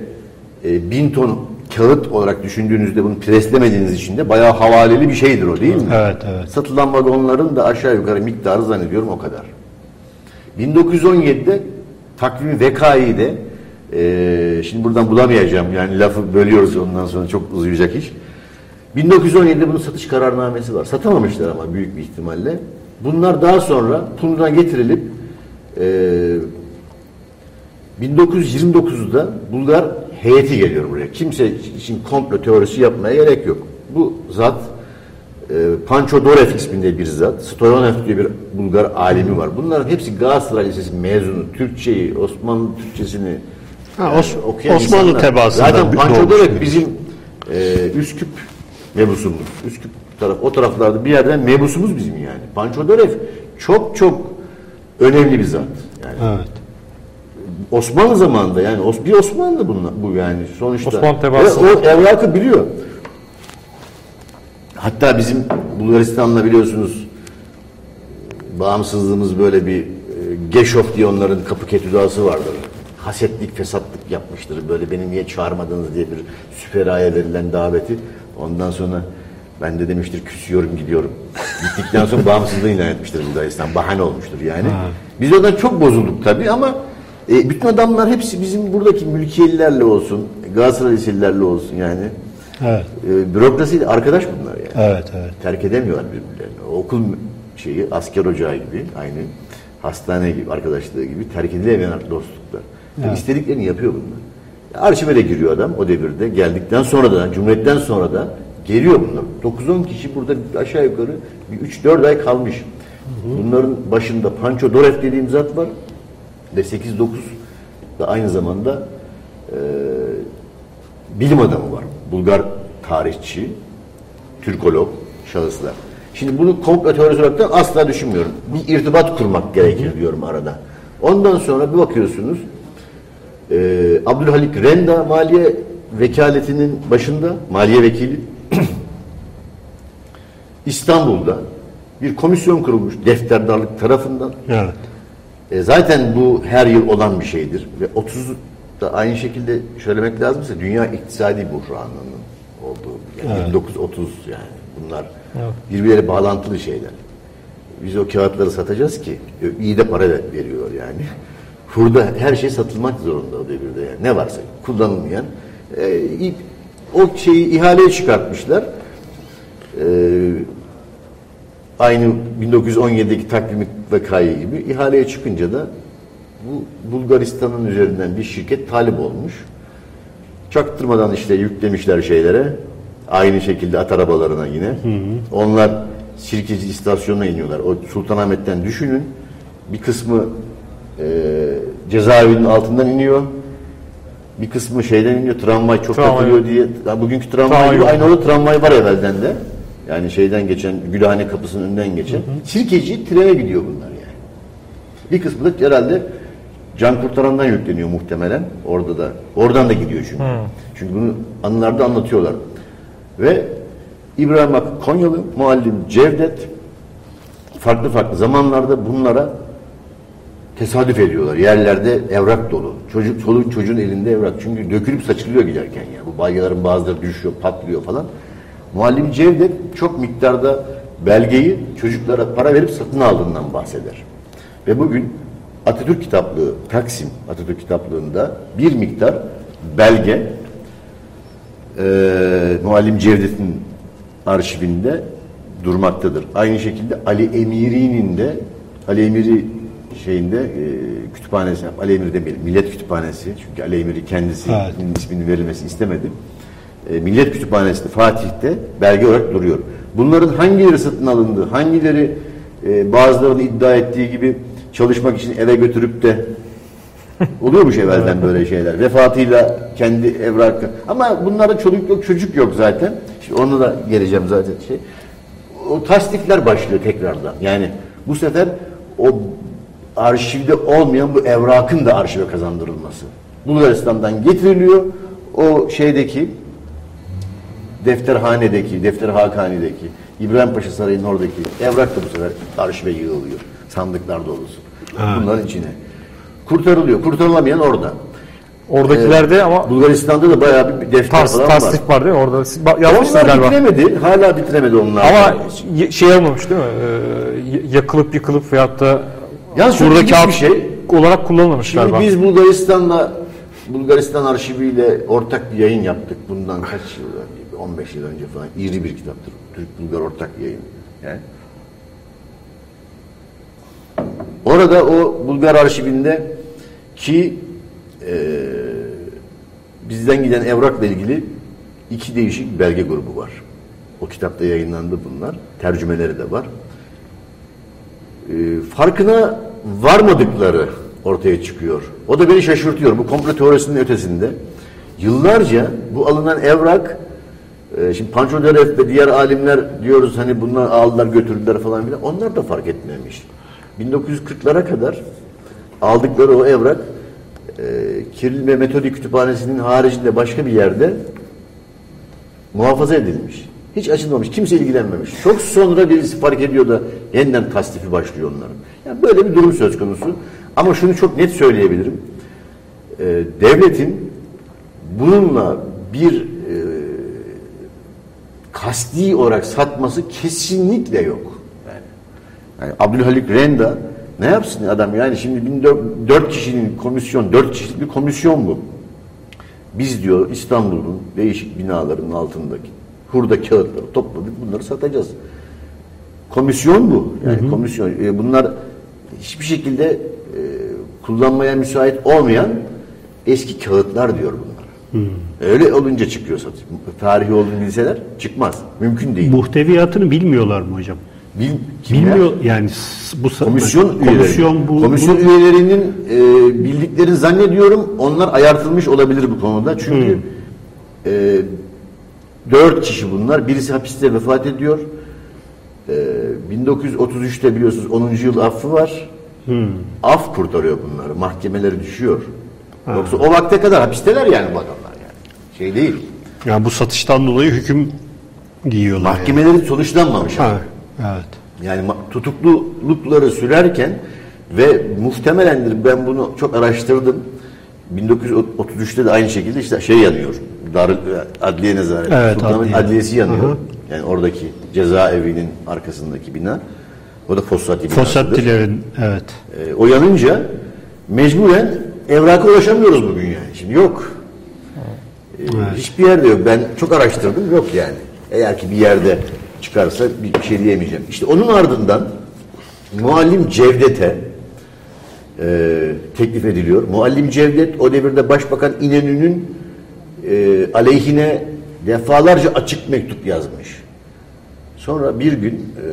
e, bin ton kağıt olarak düşündüğünüzde bunu preslemediğiniz için de bayağı havaleli bir şeydir o değil mi? Evet, evet. Satılan vagonların da aşağı yukarı miktarı zannediyorum o kadar. 1917'de takvimi vekayı de e, şimdi buradan bulamayacağım yani lafı bölüyoruz ondan sonra çok uzayacak iş. 1917'de bunun satış kararnamesi var. Satamamışlar ama büyük bir ihtimalle. Bunlar daha sonra Pun'dan getirilip e, 1929'da Bulgar heyeti geliyor buraya. Kimse için komplo teorisi yapmaya gerek yok. Bu zat Pancho Dorev isminde bir zat, Stoyanov diye bir Bulgar alimi var. Bunların hepsi Galatasaray Lisesi mezunu. Türkçeyi, Osmanlı Türkçesini Ha, yani Os- okuyan Osmanlı insanlar. tebaasından Zaten Pancho Dorev bizim e, Üsküp mebusumuz. Üsküp taraf, o taraflarda bir yerden mebusumuz bizim yani. Pancho Dorev çok çok önemli bir zat. Yani Evet. Osmanlı zamanında yani bir Osmanlı bunlar, bu yani sonuçta. Osmanlı tebaası. Ve o evrakı biliyor. Hatta bizim Bulgaristan'la biliyorsunuz bağımsızlığımız böyle bir e, Geşof diye onların kapı ketüdası vardır. Hasetlik, fesatlık yapmıştır. Böyle beni niye çağırmadınız diye bir süperaya verilen daveti. Ondan sonra ben de demiştir küsüyorum gidiyorum. Gittikten sonra <laughs> bağımsızlığı ilan etmiştir Bulgaristan. Bahane olmuştur yani. Biz oradan çok bozulduk tabii ama e, bütün adamlar hepsi bizim buradaki mülkiyelilerle olsun, Galatasaray liselilerle olsun yani. Evet. E, bürokrasiyle arkadaş bunlar. Evet, evet. Terk edemiyorlar birbirlerini. O Okul şeyi, asker ocağı gibi aynı hastane gibi, arkadaşlığı gibi terk edilemeyen dostluklar. Evet. İstediklerini yapıyor bunlar. Arşive de giriyor adam o devirde. Geldikten sonra da, Cumhuriyet'ten sonra da geliyor bunlar. 9-10 kişi burada aşağı yukarı bir 3-4 ay kalmış. Bunların başında Pancho Dorev dediğim zat var. Ve 8-9 da aynı zamanda e, bilim adamı var. Bulgar tarihçi, Türkolog şahıslar. Şimdi bunu komplo teorisi olarak da asla düşünmüyorum. Bir irtibat kurmak gerekir diyorum arada. Ondan sonra bir bakıyorsunuz e, Abdülhalik Renda Maliye Vekaletinin başında, Maliye Vekili <clears throat> İstanbul'da bir komisyon kurulmuş defterdarlık tarafından. Evet. E, zaten bu her yıl olan bir şeydir. Ve 30 da aynı şekilde söylemek lazımsa dünya iktisadi buhranının Yani 1930 yani bunlar birbirleri bağlantılı şeyler. biz o kağıtları satacağız ki iyi de para veriyor yani. <laughs> Burada her şey satılmak zorunda o devirde yani. Ne varsa kullanılmayan e, o şeyi ihaleye çıkartmışlar. E, aynı 1917'deki takvim vakayı gibi ihaleye çıkınca da bu Bulgaristan'ın üzerinden bir şirket talip olmuş. Çaktırmadan işte yüklemişler şeylere. Aynı şekilde at arabalarına yine. Hı hı. Onlar Sirkeci istasyonuna iniyorlar. O Sultanahmet'ten düşünün. Bir kısmı e, cezaevinin altından iniyor. Bir kısmı şeyden iniyor. Tramvay çok tramvay. takılıyor diye. Ya bugünkü tramvay, tramvay gibi aynı orada tramvay var evvelden de. Yani şeyden geçen, Gülhane kapısının önünden geçen. Hı hı. Sirkeci trene gidiyor bunlar yani. Bir kısmı da herhalde can kurtarandan yükleniyor muhtemelen. Orada da. Oradan da gidiyor çünkü. Hı. Çünkü bunu anılarda anlatıyorlar. Ve İbrahim Hakkı Konyalı, muallim Cevdet farklı farklı zamanlarda bunlara tesadüf ediyorlar. Yerlerde evrak dolu. Çocuk, çoluk çocuğun elinde evrak. Çünkü dökülüp saçılıyor giderken ya. Bu balyaların bazıları düşüyor, patlıyor falan. Muallim Cevdet çok miktarda belgeyi çocuklara para verip satın aldığından bahseder. Ve bugün Atatürk kitaplığı, Taksim Atatürk kitaplığında bir miktar belge e, Muallim Cevdet'in arşivinde durmaktadır. Aynı şekilde Ali Emiri'nin de Ali Emiri şeyinde e, kütüphanesi, Ali Emiri demeyelim, Millet Kütüphanesi. Çünkü Ali Emiri kendisi evet. isminin verilmesi istemedi. E, Millet Kütüphanesi Fatih'te belge olarak duruyor. Bunların hangileri satın alındı, hangileri e, bazılarının iddia ettiği gibi çalışmak için eve götürüp de Oluyormuş evvelden böyle şeyler. Vefatıyla kendi evrakı. Ama bunlarda çocuk yok, çocuk yok zaten. Şimdi onu da geleceğim zaten şey. O tasdikler başlıyor tekrardan. Yani bu sefer o arşivde olmayan bu evrakın da arşive kazandırılması. Bulgaristan'dan getiriliyor. O şeydeki defterhanedeki, defter Hakani'deki İbrahim Paşa Sarayı'nın oradaki evrak da bu sefer arşive yığılıyor. Sandıklar dolusu. Ha. Bunların içine kurtarılıyor. Kurtarılamayan orada. Oradakilerde ee, ama Bulgaristan'da da bayağı bir defter tas, falan tasdif var. var değil mi? Orada yazmışsınız galiba. bitiremedi. Hala bitiremedi onlar. Ama şey olmamış değil mi? Ee, yakılıp yıkılıp veyahut da Yalnız burada kağıt şey olarak kullanılmamış Şimdi galiba. biz Bulgaristan'la Bulgaristan arşiviyle ortak bir yayın yaptık. Bundan kaç yıl 15 yıl önce falan. İri bir kitaptır. Türk-Bulgar ortak yayın. Yani Orada o Bulgar arşivinde ki e, bizden giden evrakla ilgili iki değişik belge grubu var. O kitapta yayınlandı bunlar. Tercümeleri de var. E, farkına varmadıkları ortaya çıkıyor. O da beni şaşırtıyor. Bu komplo teorisinin ötesinde. Yıllarca bu alınan evrak e, şimdi Pancho Deref ve diğer alimler diyoruz hani bunlar aldılar götürdüler falan filan. Onlar da fark etmemiş. 1940'lara kadar aldıkları o evrak e, Kiril ve Metodi Kütüphanesi'nin haricinde başka bir yerde muhafaza edilmiş. Hiç açılmamış. Kimse ilgilenmemiş. Çok sonra birisi fark ediyor da yeniden tasdifi başlıyor onların. Yani böyle bir durum söz konusu. Ama şunu çok net söyleyebilirim. Ee, devletin bununla bir e, kasti olarak satması kesinlikle yok. Yani Abdülhalik Renda ne yapsın adam yani şimdi dört kişinin komisyon, dört kişilik bir komisyon bu. Biz diyor İstanbul'un değişik binalarının altındaki hurda kağıtları topladık bunları satacağız. Komisyon bu. Yani hı hı. komisyon. E, bunlar hiçbir şekilde e, kullanmaya müsait olmayan eski kağıtlar diyor bunlar. Hı. Öyle olunca çıkıyor satış. Tarihi olduğunu bilseler çıkmaz. Mümkün değil. Muhteviyatını bilmiyorlar mı hocam? Bil, Bilmiyor yani bu komisyon, komisyon bu komisyon bunu, üyelerinin e, bildiklerini zannediyorum. Onlar ayartılmış olabilir bu konuda. Çünkü hmm. e, dört kişi bunlar. Birisi hapiste vefat ediyor. E, 1933'te biliyorsunuz 10. yıl affı var. Hmm. Af kurtarıyor bunları. Mahkemeleri düşüyor. Ha. Yoksa o vakte kadar hapisteler yani bu adamlar yani. Şey değil. Yani bu satıştan dolayı hüküm giyiyorlar. Mahkemeleri yani. sonuçlanmamış. Ha. Evet. Yani tutuklulukları sürerken ve muhtemelendir ben bunu çok araştırdım. 1933'te de aynı şekilde işte şey yanıyor. Dar Adliye Nezareti. Evet, adliye. Adliyesi yanıyor. Hı hı. Yani oradaki cezaevinin arkasındaki bina. O da Fossati. Fossatilerin evet. E, o yanınca mecburen evraka ulaşamıyoruz bugün yani. Şimdi yok. E, Hiçbir yerde yok. Ben çok araştırdım. Yok yani. Eğer ki bir yerde çıkarsa bir, şey diyemeyeceğim. İşte onun ardından Muallim Cevdet'e e, teklif ediliyor. Muallim Cevdet o devirde Başbakan İnönü'nün e, aleyhine defalarca açık mektup yazmış. Sonra bir gün e,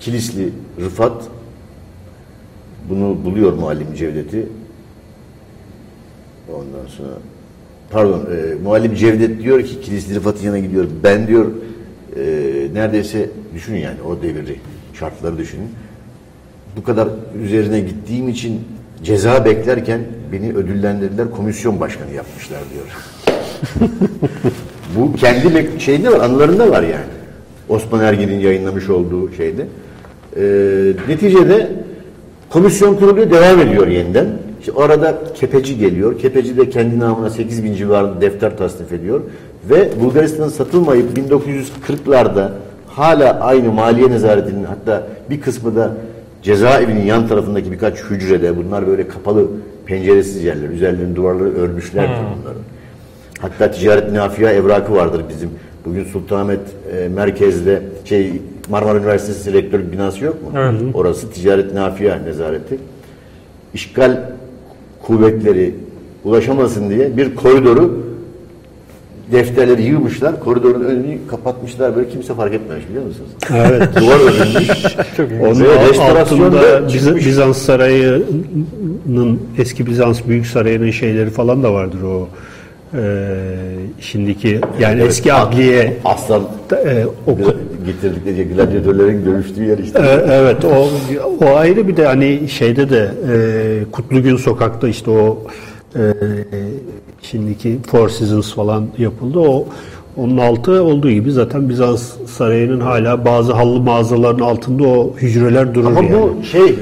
Kilisli Rıfat bunu buluyor Muallim Cevdet'i. Ondan sonra pardon e, Muallim Cevdet diyor ki Kilisli Rıfat'ın yanına gidiyor. Ben diyor e, neredeyse düşünün yani o devri şartları düşünün. Bu kadar üzerine gittiğim için ceza beklerken beni ödüllendirdiler komisyon başkanı yapmışlar diyor. <laughs> Bu kendi şeyinde var, anılarında var yani. Osman Ergin'in yayınlamış olduğu şeyde. Ee, neticede komisyon kuruluyor, devam ediyor yeniden. İşte orada Kepeci geliyor. Kepeci de kendi namına 8 bin civarında defter tasnif ediyor. Ve Bulgaristan'a satılmayıp 1940'larda hala aynı maliye nezaretinin hatta bir kısmı da cezaevinin yan tarafındaki birkaç hücrede bunlar böyle kapalı penceresiz yerler. Üzerlerinin duvarları örmüşlerdir bunların. Hatta ticaret nafiya evrakı vardır bizim. Bugün Sultanahmet e, merkezde şey Marmara Üniversitesi rektörlük binası yok mu? Evet. Orası ticaret nafiya nezareti. İşgal kuvvetleri ulaşamasın diye bir koridoru defterleri yığmışlar. Koridorun önünü kapatmışlar. Böyle kimse fark etmemiş biliyor musunuz? Evet. <laughs> Duvar örülmüş. Onun Ve restorasyonda Biz-. Bizans Sarayı'nın eski Bizans Büyük Sarayı'nın şeyleri falan da vardır o e, şimdiki yani Evet, eski adliye Aslan e, o, getirdikleri gladyatörlerin görüştüğü yer işte. e, evet o o ayrı bir de hani şeyde de e, Kutlugün sokakta işte o e, şimdiki Four Seasons falan yapıldı o onun altı olduğu gibi zaten Bizans Sarayı'nın hala bazı hallı mağazaların altında o hücreler durur Ama yani. bu şey e,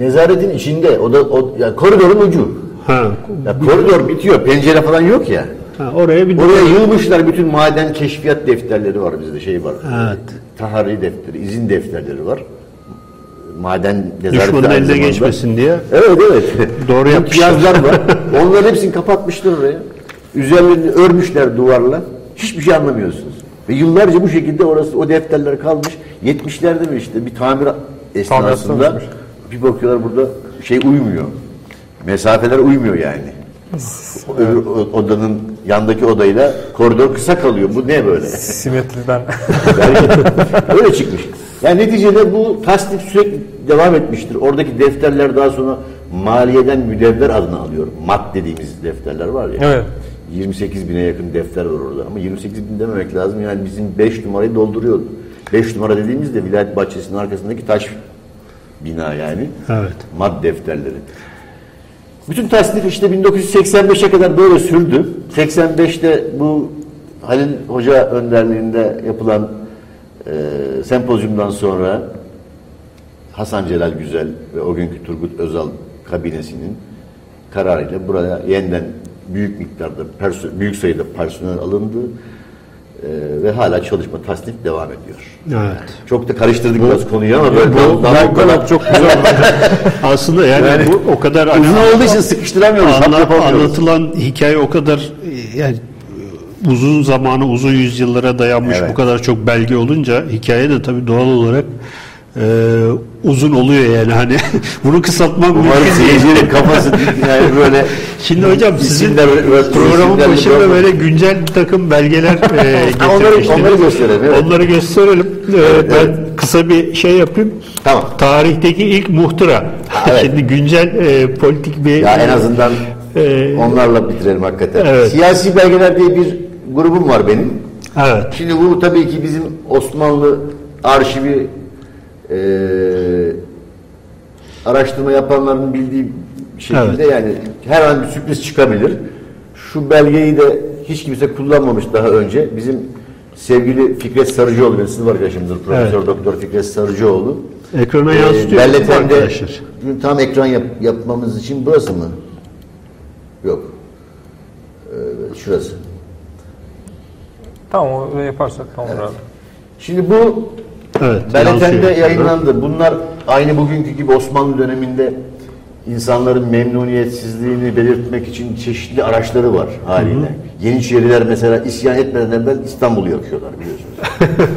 nezaretin içinde o da o yani koridorun ucu. ha, Ya koridor bitiyor. Pencere falan yok ya. ha, oraya bir Oraya yığmışlar bütün maden keşfiyat defterleri var bizde şey var. Evet. Tahari defteri, izin defterleri var. Maden nezareti düşmanın eline geçmesin diye. Evet evet. Doğru yapmışlar. Yazlar var. <laughs> Onların hepsini kapatmışlar oraya. Üzerlerini örmüşler duvarla. Hiçbir şey anlamıyorsunuz. Ve yıllarca bu şekilde orası o defterler kalmış. 70'lerde mi işte bir tamir esnasında bir bakıyorlar burada şey uymuyor. Mesafeler uymuyor yani. O Öbür odanın yandaki odayla koridor kısa kalıyor. Bu ne böyle? Simetriden. <laughs> Öyle çıkmış. Yani neticede bu tasnif sürekli devam etmiştir. Oradaki defterler daha sonra maliyeden müdevver adını alıyor. MAT dediğimiz defterler var ya. Evet. 28 bine yakın defter var orada. Ama 28 bin dememek lazım. Yani bizim 5 numarayı dolduruyordu. 5 numara dediğimizde vilayet bahçesinin arkasındaki taş bina yani. Evet. MAD defterleri. Bütün tasnif işte 1985'e kadar böyle sürdü. 85'te bu Halil Hoca önderliğinde yapılan e, sempozyumdan sonra Hasan Celal Güzel ve o günkü Turgut Özal kabinesinin kararıyla buraya yeniden büyük miktarda büyük sayıda personel alındı e, ve hala çalışma tasnif devam ediyor. Evet. Çok da karıştırdık biraz konuyu ama böyle Bu, dal- bu kadar çok güzel. <laughs> Aslında yani, Yani bu o kadar uzun olduğu için sıkıştıramıyoruz. Anla- anlatılan hikaye o kadar e, yani uzun zamanı, uzun yüzyıllara dayanmış Evet. bu kadar çok belge olunca hikaye de tabii doğal olarak e, uzun oluyor yani hani <laughs> bunu kısaltmak Umarım mümkün değil. seyircinin kafası <laughs> yani böyle Şimdi hocam sizin isimler böyle- böyle programın başında böyle- böyle güncel bir takım belgeler e, <laughs> onları- onları gösterelim, evet. Onları gösterelim. E, Evet, ben evet. kısa bir şey yapayım. Tamam. Tarihteki ilk muhtıra. evet. Şimdi güncel e, politik bir ya en azından Ee, onlarla bitirelim hakikaten. evet. Siyasi belgeler diye bir grubum var benim. Evet. Şimdi bu tabii ki bizim Osmanlı arşivi e, araştırma yapanların bildiği şekilde Evet. yani her an bir sürpriz çıkabilir. Şu belgeyi de hiç kimse kullanmamış daha önce. Bizim sevgili Fikret Sarıcıoğlu benim sınıf arkadaşımdır. Profesör Evet. Doktor Fikret Sarıcıoğlu. Ekrana Ee, yansıtıyor mu Belleten'de arkadaşlar? tam ekran yap- yapmamız için burası mı? Yok. Ee, şurası. Tamam öyle yaparsak tamam abi. Şimdi bu Evet, Belleten'de yansıyor. yayınlandı. Bunlar aynı bugünkü gibi Osmanlı döneminde insanların memnuniyetsizliğini belirtmek için çeşitli araçları var haliyle. Yeniçeriler mesela isyan etmeden evvel İstanbul'u yakıyorlar biliyorsunuz. <laughs>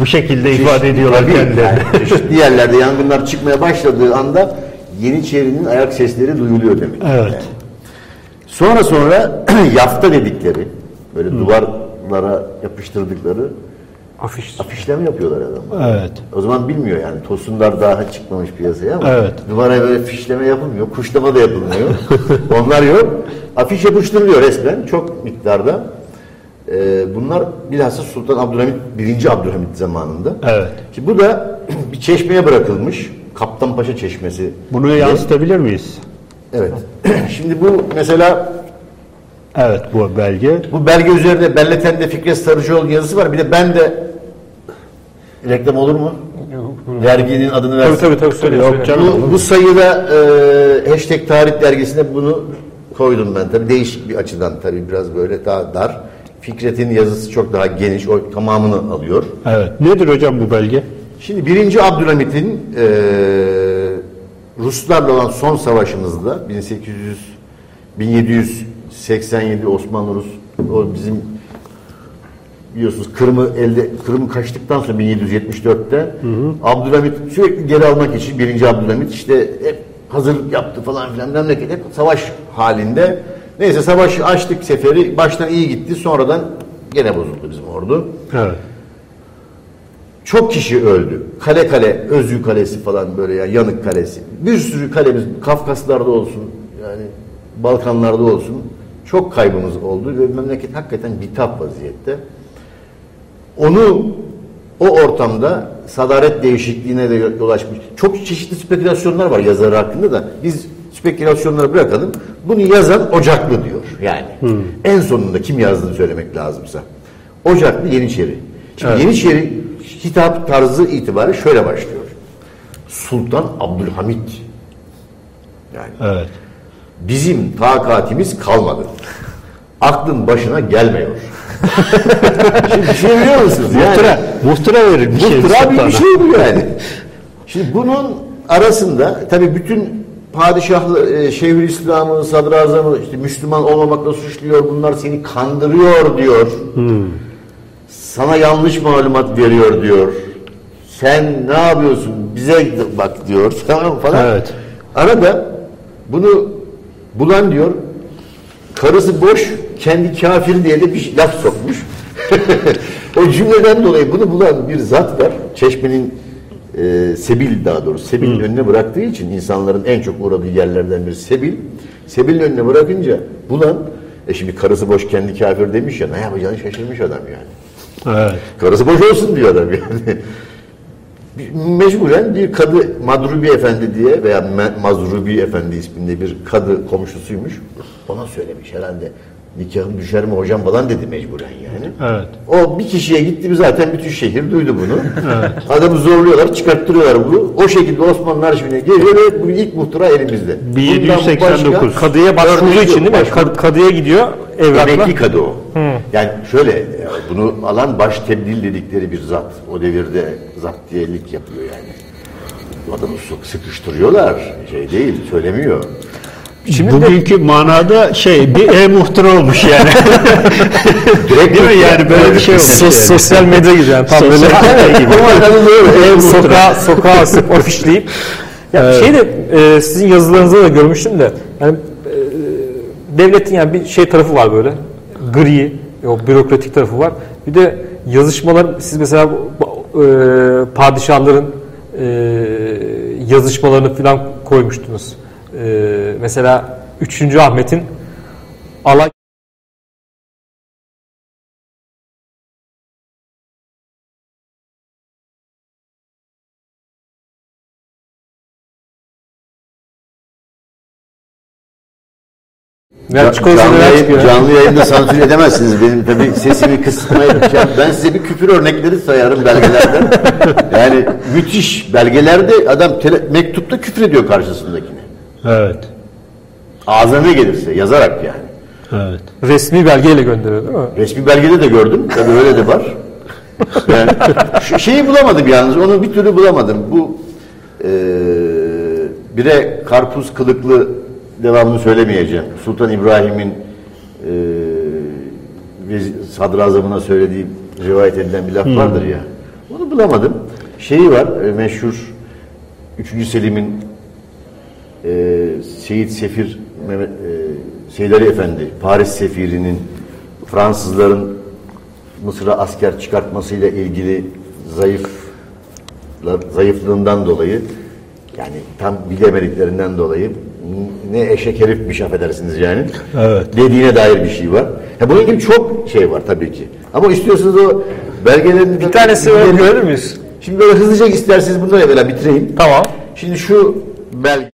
Bu şekilde ifade ediyorlar kendilerini. yani çeşitli yerlerde yangınlar çıkmaya başladığı anda Yeniçeri'nin ayak sesleri duyuluyor demek. Evet. Yani. Sonra sonra <clears throat> yafta dedikleri böyle duvarlara yapıştırdıkları Afiş. afişleme yapıyorlar adamlar. Evet. O zaman bilmiyor yani. Tosunlar daha çıkmamış piyasaya ama Evet. duvara böyle fişleme yapılmıyor. Kuşlama da yapılmıyor. <laughs> Onlar yok. Afiş yapıştırılıyor resmen çok miktarda. Ee, bunlar bilhassa Sultan Abdülhamit 1. Abdülhamit zamanında. Evet. Şimdi bu da <clears throat> bir çeşmeye bırakılmış. Kaptanpaşa Çeşmesi. Bunu diye. yansıtabilir miyiz? Evet. <clears throat> Şimdi bu mesela Evet bu belge. bu belge üzerinde Belleten'de Fikret Sarıcıoğlu yazısı var. Bir de ben de reklam olur mu? Derginin adını versin. Tabii tabii tabii söyle. Yok söyle. canım. Bu, bu sayıda e, hashtag tarih dergisine bunu koydum ben tabii değişik bir açıdan tabii biraz böyle daha dar. Fikret'in yazısı çok daha geniş, o tamamını alıyor. Evet. Nedir hocam bu belge? Şimdi 1. Abdülhamit'in e, Ruslarla olan son savaşımızda 1800 1787 Osmanlı Rus o bizim biliyorsunuz Kırım'ı elde Kırım kaçtıktan sonra 1774'te Abdülhamit sürekli geri almak için 1. Abdülhamit işte hep hazırlık yaptı falan filan memleket hep savaş halinde. Neyse savaşı açtık seferi baştan iyi gitti sonradan gene bozuldu bizim ordu. Evet. Çok kişi öldü. Kale kale, Özgü Kalesi falan böyle yani Yanık Kalesi. Bir sürü kalemiz Kafkaslarda olsun yani Balkanlarda olsun çok kaybımız oldu ve memleket hakikaten bitap vaziyette. Onu o ortamda sadaret değişikliğine de yol açmış. Çok çeşitli spekülasyonlar var yazarı hakkında da biz spekülasyonları bırakalım. Bunu yazan Ocaklı diyor yani. En sonunda kim yazdığını söylemek lazımsa. Ocaklı Yeniçeri. Şimdi Evet. Yeniçeri hitap tarzı itibariyle şöyle başlıyor. Sultan Abdülhamit. Yani Evet. Bizim takatimiz kalmadı. Aklın başına gelmiyor. Şimdi bir şey biliyor musunuz? Muhtıra, muhtıra verir bir şey. Muhtıra bir, şey bu yani. Şimdi bunun arasında tabii bütün padişahlı, e, Şeyhülislam'ı, sadrazamı işte Müslüman olmamakla suçluyor. Bunlar seni kandırıyor diyor. Sana yanlış malumat veriyor diyor. Sen ne yapıyorsun? Bize bak diyor. Tamam falan. Evet. Arada bunu bulan diyor karısı boş kendi kafir diye de bir laf sokmuş. <laughs> o cümleden dolayı bunu bulan bir zat var. Çeşmenin e, Sebil daha doğrusu Sebil'in önüne bıraktığı için insanların en çok uğradığı yerlerden biri Sebil. Sebil'in önüne bırakınca bulan e şimdi karısı boş kendi kafir demiş ya ne yapacağını şaşırmış adam yani. Evet. Karısı boş olsun diyor adam yani. <laughs> Mecburen bir kadı Madrubi Efendi diye veya Mazrubi Efendi isminde bir kadı komşusuymuş. Ona söylemiş herhalde nikahım düşer mi hocam falan dedi mecburen yani. Evet. O bir kişiye gitti mi zaten bütün şehir duydu bunu. <laughs> Adamı zorluyorlar, çıkarttırıyorlar bunu. O şekilde Osmanlı arşivine geliyor ve bu ilk muhtıra elimizde. Bundan 1789. başka Kadıya başvurduğu için değil mi? Başvuru- Kad- kadıya gidiyor evrakla. Emekli kadı o. Yani şöyle e, bunu alan baş tebdil dedikleri bir zat. O devirde zaptiyelik yapıyor yani. Adamı sık- sıkıştırıyorlar. Şey değil, söylemiyor. Şimdi de Bugünkü manada şey bir e-muhtıra olmuş yani. <laughs> Değil mi yani böyle bir şey olmuş. sos- yani. sosyal medya gibi yani tam böyle Sosyal medya gibi. <laughs> Evet, sokağa <laughs> sokağa asıp afişleyip ya şey de e, sizin yazılarınızda da görmüştüm de yani e, devletin yani bir şey tarafı var böyle gri o bürokratik tarafı var. Bir de yazışmalar siz mesela e, padişahların e, yazışmalarını falan koymuştunuz. E, mesela 3. Ahmet'in yani çikolata canlı, yayın, canlı yayında <laughs> sansür edemezsiniz. Benim tabii sesimi kısıtmaya gideceğim. Ben size bir küfür örnekleri sayarım belgelerden. Yani müthiş belgelerde adam tele- mektupta küfür ediyor karşısındakine. Evet. Ağzına ne gelirse yazarak yani. Evet. Resmi belgeyle gönderiyor değil mi? Resmi belgede de gördüm. Tabii öyle de var. Yani şu şeyi bulamadım yalnız. Onu bir türlü bulamadım. Bu e, bire karpuz kılıklı devamını söylemeyeceğim. Sultan İbrahim'in e, sadrazamına söylediği rivayet edilen bir laf vardır ya. Onu bulamadım. Şeyi var e, meşhur 3. Selim'in e, Seyit Sefir Mehmet, e, Ali Efendi Paris sefirinin Fransızların Mısır'a asker çıkartmasıyla ilgili zayıf zayıflığından dolayı yani tam bilemediklerinden dolayı ne eşek herifmiş affedersiniz yani. Evet. Dediğine dair bir şey var. Ha, bunun gibi çok şey var tabii ki. Ama istiyorsanız o belgelerini... Bir tanesi var, görür müyüz? Şimdi böyle hızlıca isterseniz bunları evvela bitireyim. Tamam. Şimdi şu belge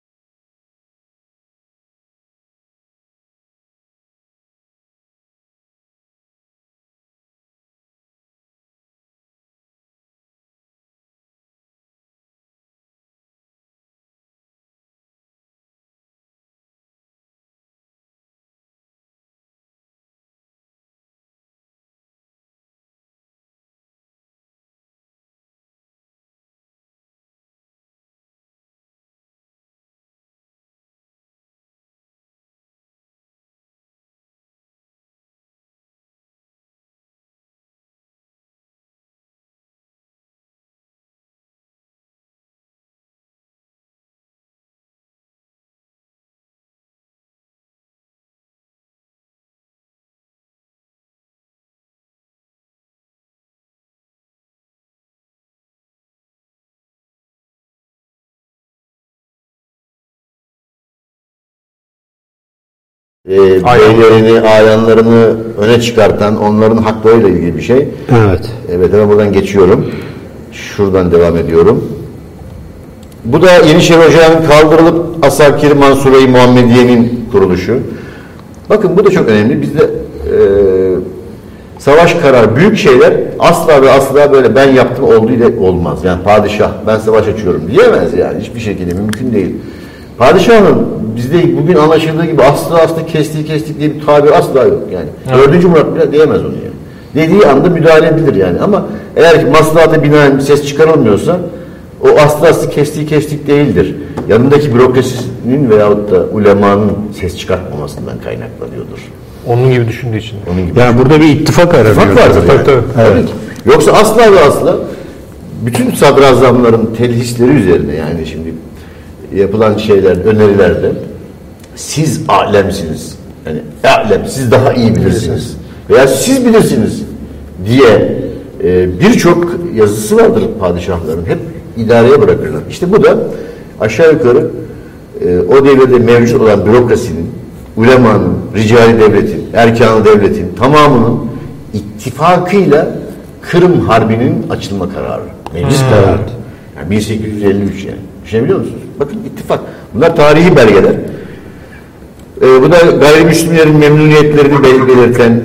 e, beylerini, ayanlarını öne çıkartan, onların haklarıyla ilgili bir şey. Evet. Evet hemen buradan geçiyorum. Şuradan devam ediyorum. Bu da Yenişehir Ocağı'nın kaldırılıp Asakir Mansure-i Muhammediye'nin kuruluşu. Bakın bu da çok önemli. Bizde e, savaş kararı, büyük şeyler asla ve asla böyle ben yaptım olduğu ile olmaz. Yani padişah ben savaş açıyorum diyemez yani. Hiçbir şekilde mümkün değil. Padişahın bizde bugün anlaşıldığı gibi asla asla kestiği kestik diye bir tabir asla yok yani. Dördüncü Murat bile diyemez onu yani. Dediği anda müdahale edilir yani ama eğer ki maslahata binaen ses çıkarılmıyorsa o aslı aslı kestiği kestik değildir. Yanındaki bürokrasinin veyahut da ulemanın ses çıkartmamasından kaynaklanıyordur. Onun gibi düşündüğü için. Onun gibi. Yani burada bir ittifak aranıyor. Fark vardır yani. Tabii. Tabii ki. Yoksa asla ve asla bütün sadrazamların telhisleri üzerine yani şimdi yapılan şeyler, önerilerde siz alemsiniz. Yani alem siz daha iyi bilirsiniz. Veya siz bilirsiniz diye e, birçok yazısı vardır padişahların. Hep idareye bırakırlar. İşte bu da aşağı yukarı e, o devirde mevcut olan bürokrasinin, ulemanın, ricali devletin, erkanı devletin tamamının ittifakıyla Kırım Harbi'nin açılma kararı. Meclis kararı. Yani 1853 yani. Düşünebiliyor musunuz? Bakın ittifak. Bunlar tarihi belgeler. Ee, bu da gayrimüslimlerin memnuniyetlerini bel- belirten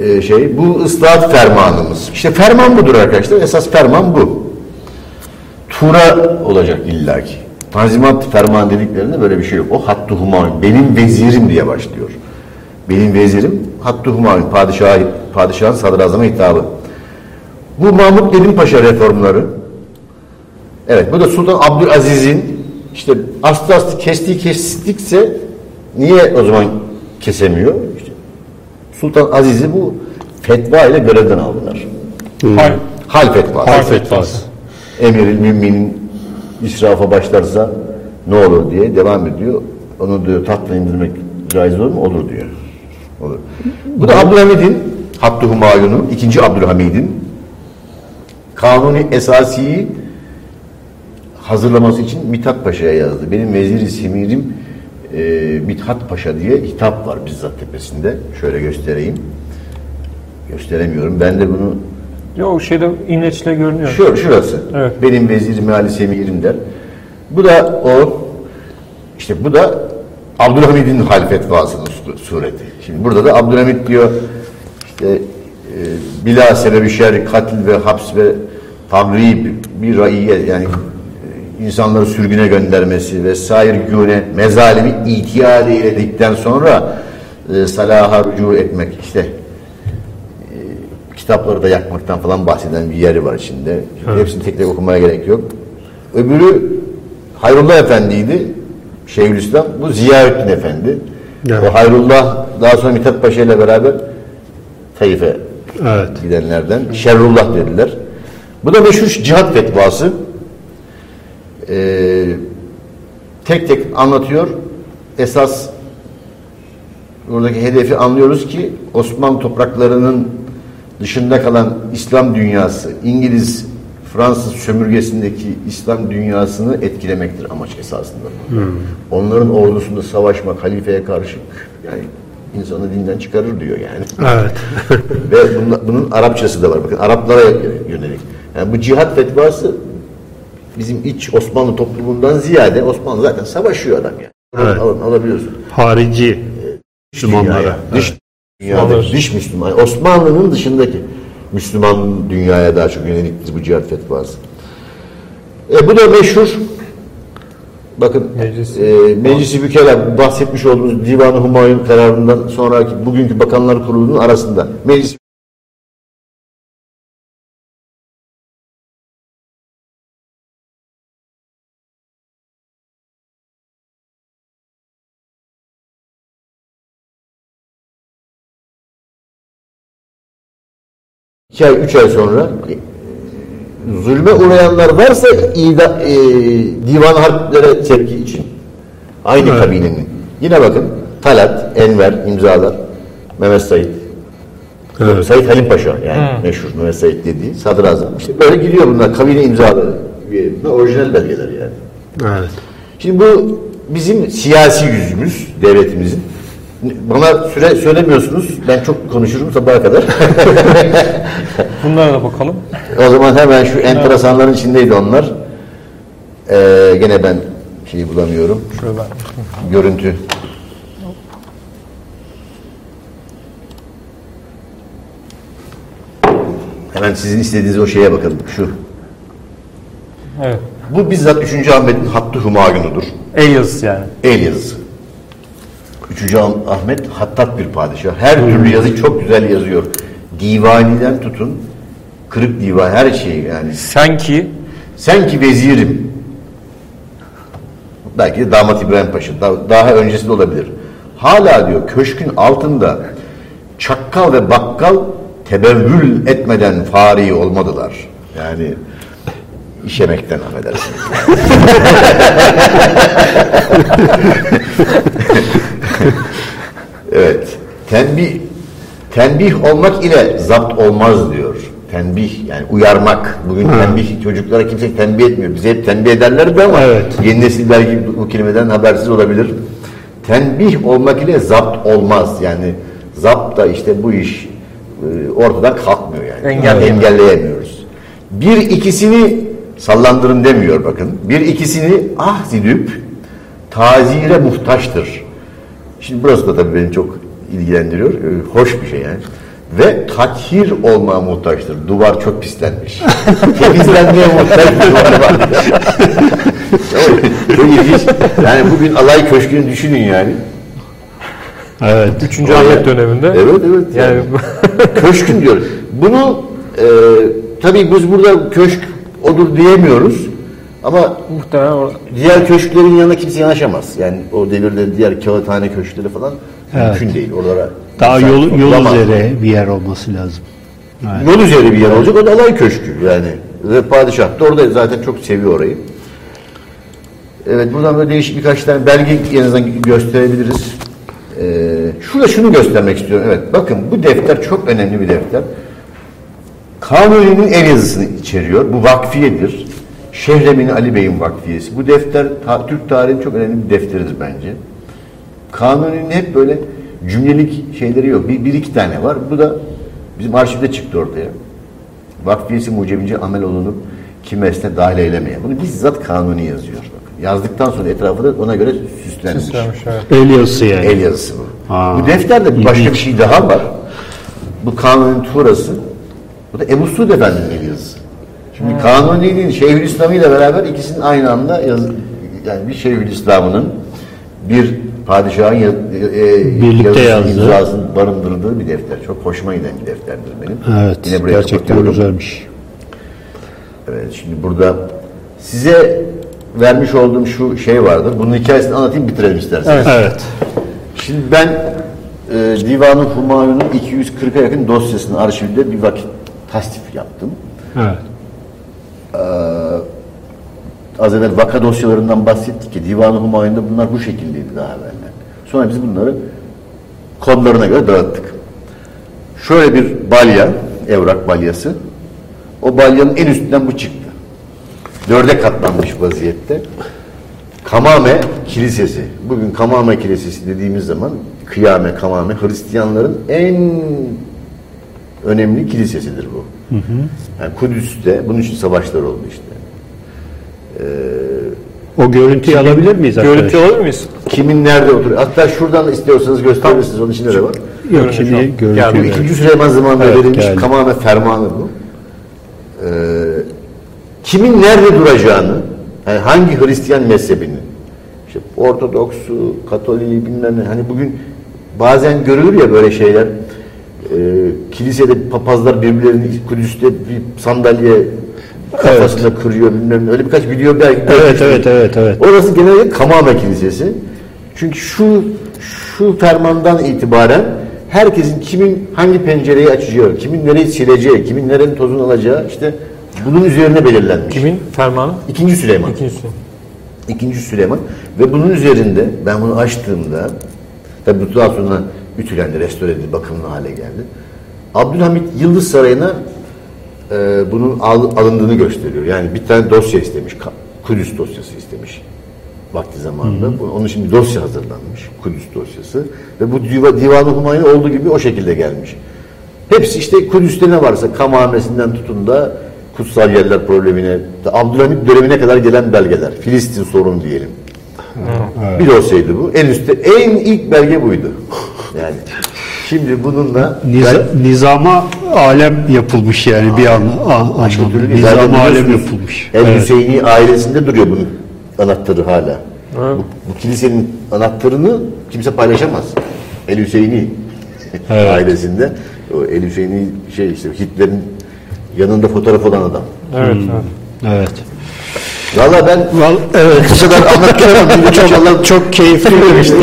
e, şey. Bu ıslahat fermanımız. İşte ferman budur arkadaşlar. Esas ferman bu. Tura olacak illaki. Tanzimat ferman dediklerinde böyle bir şey yok. O hattı humayun. Benim vezirim diye başlıyor. Benim vezirim hattı humayun. Padişah, padişahın sadrazama hitabı. Bu Mahmut Nedim Paşa reformları. Evet bu da Sultan Abdülaziz'in işte aslı aslı kestiği kestikse niye o zaman kesemiyor? İşte Sultan Aziz'i bu fetva ile görevden aldılar. Hal, Hal fetvası. hal fetvası. Emiril müminin israfa başlarsa ne olur diye devam ediyor. Onu diyor tahttan indirmek caiz olur mu? Olur diyor. Olur. Bu da Abdülhamid'in Hattı Humayun'un, ikinci Abdülhamid'in kanuni esasiyi hazırlaması için Mithat Paşa'ya yazdı. Benim vezir-i semirim e, Mithat Paşa diye hitap var bizzat tepesinde. Şöyle göstereyim. Gösteremiyorum. Ben de bunu Yok şeyde inleçle görünüyor. şu, şurası. Evet. Benim vezirim Ali Semirim der. Bu da o işte bu da Abdülhamid'in <laughs> hal fetvasının su- sureti. Şimdi burada da Abdülhamid diyor işte e, bila sebebi şerri katil ve haps ve tavrib bir raiye yani insanları sürgüne göndermesi vesaire güne mezalimi itiyad eyledikten sonra e, salaha rücu etmek işte kitapları da yakmaktan falan bahseden bir yeri var içinde. Hepsini tek tek okumaya gerek yok. Öbürü Hayrullah Efendi'ydi. Şeyhülislam. Bu Ziyaüddin Efendi. Evet. O Hayrullah daha sonra Mithat Paşa ile beraber Taif'e Evet. gidenlerden. Şerrullah dediler. Bu da meşhur cihat fetvası. Ee, tek tek anlatıyor. Esas buradaki hedefi anlıyoruz ki Osmanlı topraklarının dışında kalan İslam dünyası, İngiliz, Fransız sömürgesindeki İslam dünyasını etkilemektir amaç esasında. Onların ordusunda savaşmak halifeye karşı yani insanı dinden çıkarır diyor yani. Evet. Ve bunun, bunun Arapçası da var. Bakın Araplara yönelik. Yani bu cihat fetvası bizim iç Osmanlı toplumundan ziyade Osmanlı zaten savaşıyor adam yani. Evet. Alın, alabiliyorsun. Harici Dış Müslümanlara. Dış Evet. dünyada, Müslümanlar. dış Müslüman. Osmanlı'nın dışındaki Müslüman dünyaya daha çok yönelik bu cihat fetvası. E, bu da meşhur Bakın Meclis. e, Meclisi Bükela bahsetmiş olduğumuz Divan-ı Humayun kararından sonraki bugünkü Bakanlar Kurulu'nun arasında Meclis iki ay, üç ay sonra e, zulme uğrayanlar varsa ida, e, divan harplere sevki için. Aynı Evet. kabinenin. Yine bakın Talat, Enver imzalar. Mehmet Said. Evet. Said Halim Paşa yani meşhur Mehmet Said dediği sadrazam. İşte böyle gidiyor bunlar kabine imzaları. Orijinal belgeler yani. Evet. Şimdi bu bizim siyasi yüzümüz devletimizin. Bana süre söylemiyorsunuz. Ben çok konuşurum sabaha kadar. <laughs> Bunlara da bakalım. O zaman hemen şu enteresanların içindeydi onlar. Ee, gene ben şeyi bulamıyorum. Şöyle ben. Görüntü. Hemen sizin istediğiniz o şeye bakalım. Şu. Evet. Bu bizzat 3. Ahmet'in hattı humayunudur. El yazısı yani. El yazısı. 3. Ahmet hattat bir padişah. Her türlü yazı çok güzel yazıyor. Divaniden tutun, kırık divan her şeyi yani. Sen ki Sen ki vezirim. Belki de damat İbrahim Paşa. Daha, daha öncesi de olabilir. Hala diyor köşkün altında çakkal ve bakkal tebevvül etmeden fari olmadılar. Yani işemekten affedersiniz. <laughs> <laughs> evet. Tenbih tenbih olmak ile zapt olmaz diyor. Tenbih yani uyarmak. Bugün tembih çocuklara kimse tembih etmiyor. Bize hep tembih ederlerdi ama Evet. yeni nesil belki bu kelimeden habersiz olabilir. Tenbih olmak ile zapt olmaz. Yani zapt da işte bu iş e, ortadan kalkmıyor yani. Engelleyemiyoruz. Engelleyemiyoruz. Bir ikisini sallandırın demiyor bakın. Bir ikisini ah zidüp tazire muhtaçtır. Şimdi burası da tabii beni çok ilgilendiriyor. Ee, hoş bir şey yani. Ve takhir olmaya muhtaçtır. Duvar çok pislenmiş. <laughs> Temizlenmeye muhtaç <laughs> bir duvar var. çok ilginç. Yani bugün alay köşkünü düşünün yani. Evet. 3. Ahmet döneminde. Evet evet. Yani <laughs> köşkün diyor. Bunu e, tabii biz burada köşk odur diyemiyoruz. Ama muhtemelen or- diğer köşklerin yanına kimse yanaşamaz. Yani o devirde diğer kağıthane köşkleri falan Evet. mümkün değil. Oralara Daha insan yol, yol oturamaz. üzere bir yer olması lazım. Evet. Yol üzeri bir yer olacak. O da alay köşkü yani. Ve padişah da orada zaten çok seviyor orayı. Evet buradan böyle değişik birkaç tane belge en azından gösterebiliriz. Ee, şurada şunu göstermek istiyorum. Evet bakın bu defter çok önemli bir defter. Kanuni'nin el yazısını içeriyor. Bu vakfiyedir. Şehremini Ali Bey'in vakfiyesi. Bu defter ta- Türk tarihinin çok önemli bir defteridir bence. Kanuni'nin hep böyle cümlelik şeyleri yok. Bir, bir iki tane var. Bu da bizim arşivde çıktı ortaya. Vakfiyesi mucebince amel olunup kimesine dahil eylemeye. Bunu bizzat Kanuni yazıyor. Bakın. Yazdıktan sonra etrafı da ona göre süslenmiş. Süslenmiş, evet. El yazısı yani. El yazısı bu. Ha, bu defterde bir başka bir şey daha var. Bu Kanuni'nin tuğrası. Bu da Ebu Suud Efendi'nin el yazısı. Şimdi Kanuni'nin Şeyhülislam'ı ile beraber ikisinin aynı anda yaz, yani bir Şeyhülislam'ının bir padişahın ya, e, Birlikte yazısını, yazdığı. imzasını barındırdığı bir defter. Çok hoşuma giden bir defterdir benim. Evet, Yine gerçekten güzelmiş. Evet, şimdi burada size vermiş olduğum şu şey vardı. Bunun hikayesini anlatayım bitirelim isterseniz. Evet. Şimdi ben e, Divan-ı Humayun'un 240'a yakın dosyasını arşivde bir vakit tasdif yaptım. Evet. Az evvel vaka dosyalarından bahsettik ki Divan-ı Humayun'da bunlar bu şekildeydi daha evvelden. Sonra biz bunları kodlarına göre dağıttık. Şöyle bir balya, evrak balyası. O balyanın en üstünden bu çıktı. Dörde katlanmış vaziyette. Kamame Kilisesi. Bugün Kamame Kilisesi dediğimiz zaman Kıyame, Kamame Hristiyanların en önemli kilisesidir bu. Yani Kudüs'te bunun için savaşlar oldu işte. O görüntüyü alabilir miyiz Görüntü alır mıyız? Kimin nerede oturuyor? Hatta şuradan da istiyorsanız gösterirsiniz. Onun içinde de var. Yok Görüntü şimdi görüntü. Bu ikinci Süleyman zamanında Evet, verilmiş geldi. Kamame fermanı bu. Ee, kimin nerede duracağını, yani hangi Hristiyan mezhebinin, işte Ortodoksu, Katoliği bilmem ne, hani bugün bazen görülür ya böyle şeyler, Ee, kilisede papazlar birbirlerini Kudüs'te bir sandalye kafasına kırıyor bilmem öyle birkaç video belki Evet, evet, evet, evet. Orası genelde Kamame Kilisesi. Çünkü şu şu fermandan itibaren herkesin kimin hangi pencereyi açacağı, kimin nereyi sileceği, kimin nerenin tozunu alacağı işte bunun üzerine belirlenmiş. Kimin fermanı? İkinci Süleyman. İkincisi. İkinci Süleyman ve bunun üzerinde ben bunu açtığımda tabi bu daha sonra ütülendi, restore edildi, bakımlı hale geldi. Abdülhamit Yıldız Sarayı'na e, bunun al- alındığını gösteriyor. Yani bir tane dosya istemiş, Kudüs dosyası istemiş vakti zamanında. Bu- Onun için bir dosya hazırlanmış, Kudüs dosyası. Ve bu diva, Divan-ı olduğu gibi o şekilde gelmiş. Hepsi işte Kudüs'te ne varsa Kamamesi'nden tutun da kutsal yerler problemine, Abdülhamit dönemine kadar gelen belgeler. Filistin sorunu diyelim. Bir dosyaydı bu. En üstte en ilk belge buydu. Yani şimdi bununla Niza- nizama alem yapılmış yani bir an, an anlamda. Nizama alem yapılmış. El Evet. Hüseyini ailesinde duruyor bunun anahtarı hala. Bu, bu kilisenin anahtarını kimse paylaşamaz. El Hüseyini <laughs> ailesinde. O El Hüseyini şey işte Hitler'in yanında fotoğraf olan adam. Evet. evet. Evet. Valla ben Val, evet. bu kadar anlatıyorum. <laughs> çok, çok keyifli bir işte.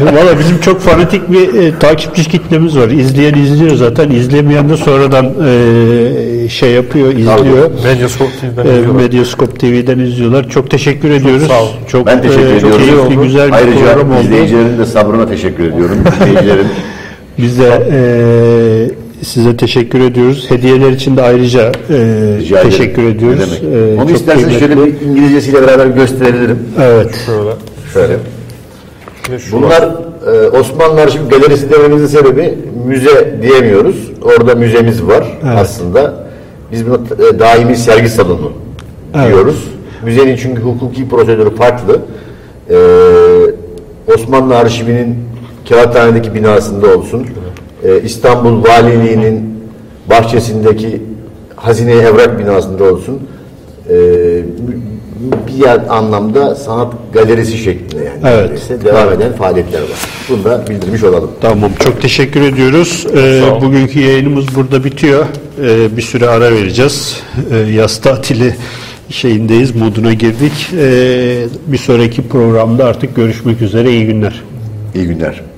Valla bizim çok fanatik bir e, takipçi kitlemiz var. İzleyen izliyor zaten. İzlemeyen de sonradan e, şey yapıyor, izliyor. Medyascope TV'den E, izliyorlar. Medyaskop TV'den izliyorlar. Çok teşekkür ediyoruz. sağ olun. Çok, ben teşekkür e, ediyorum. Keyifli, güzel bir Ayrıca program oldu. izleyicilerin de sabrına teşekkür ediyorum. <laughs> İzleyicilerin Biz de e, size teşekkür ediyoruz. Hediyeler için de ayrıca e, teşekkür ediyoruz. Ne demek? E, Onu kıymetli. şöyle bir İngilizcesiyle beraber gösterebilirim. Evet. Şöyle. Şöyle. Bunlar e, Osmanlı Arşiv Galerisi dememizin sebebi müze diyemiyoruz. Orada müzemiz var aslında. Biz buna e, daimi sergi salonu diyoruz. Müzenin çünkü hukuki prosedürü farklı. E, Osmanlı Arşivi'nin Kağıthane'deki binasında olsun. E, İstanbul Valiliği'nin bahçesindeki Hazine Evrak binasında olsun. E, bir yer anlamda sanat galerisi şeklinde yani. Evet. devam eden faaliyetler var. Bunu da bildirmiş olalım. Tamam. Çok teşekkür ediyoruz. E, olun. bugünkü yayınımız burada bitiyor. E, bir süre ara vereceğiz. E, yaz tatili şeyindeyiz, moduna girdik. E, bir sonraki programda artık görüşmek üzere. İyi günler. İyi günler.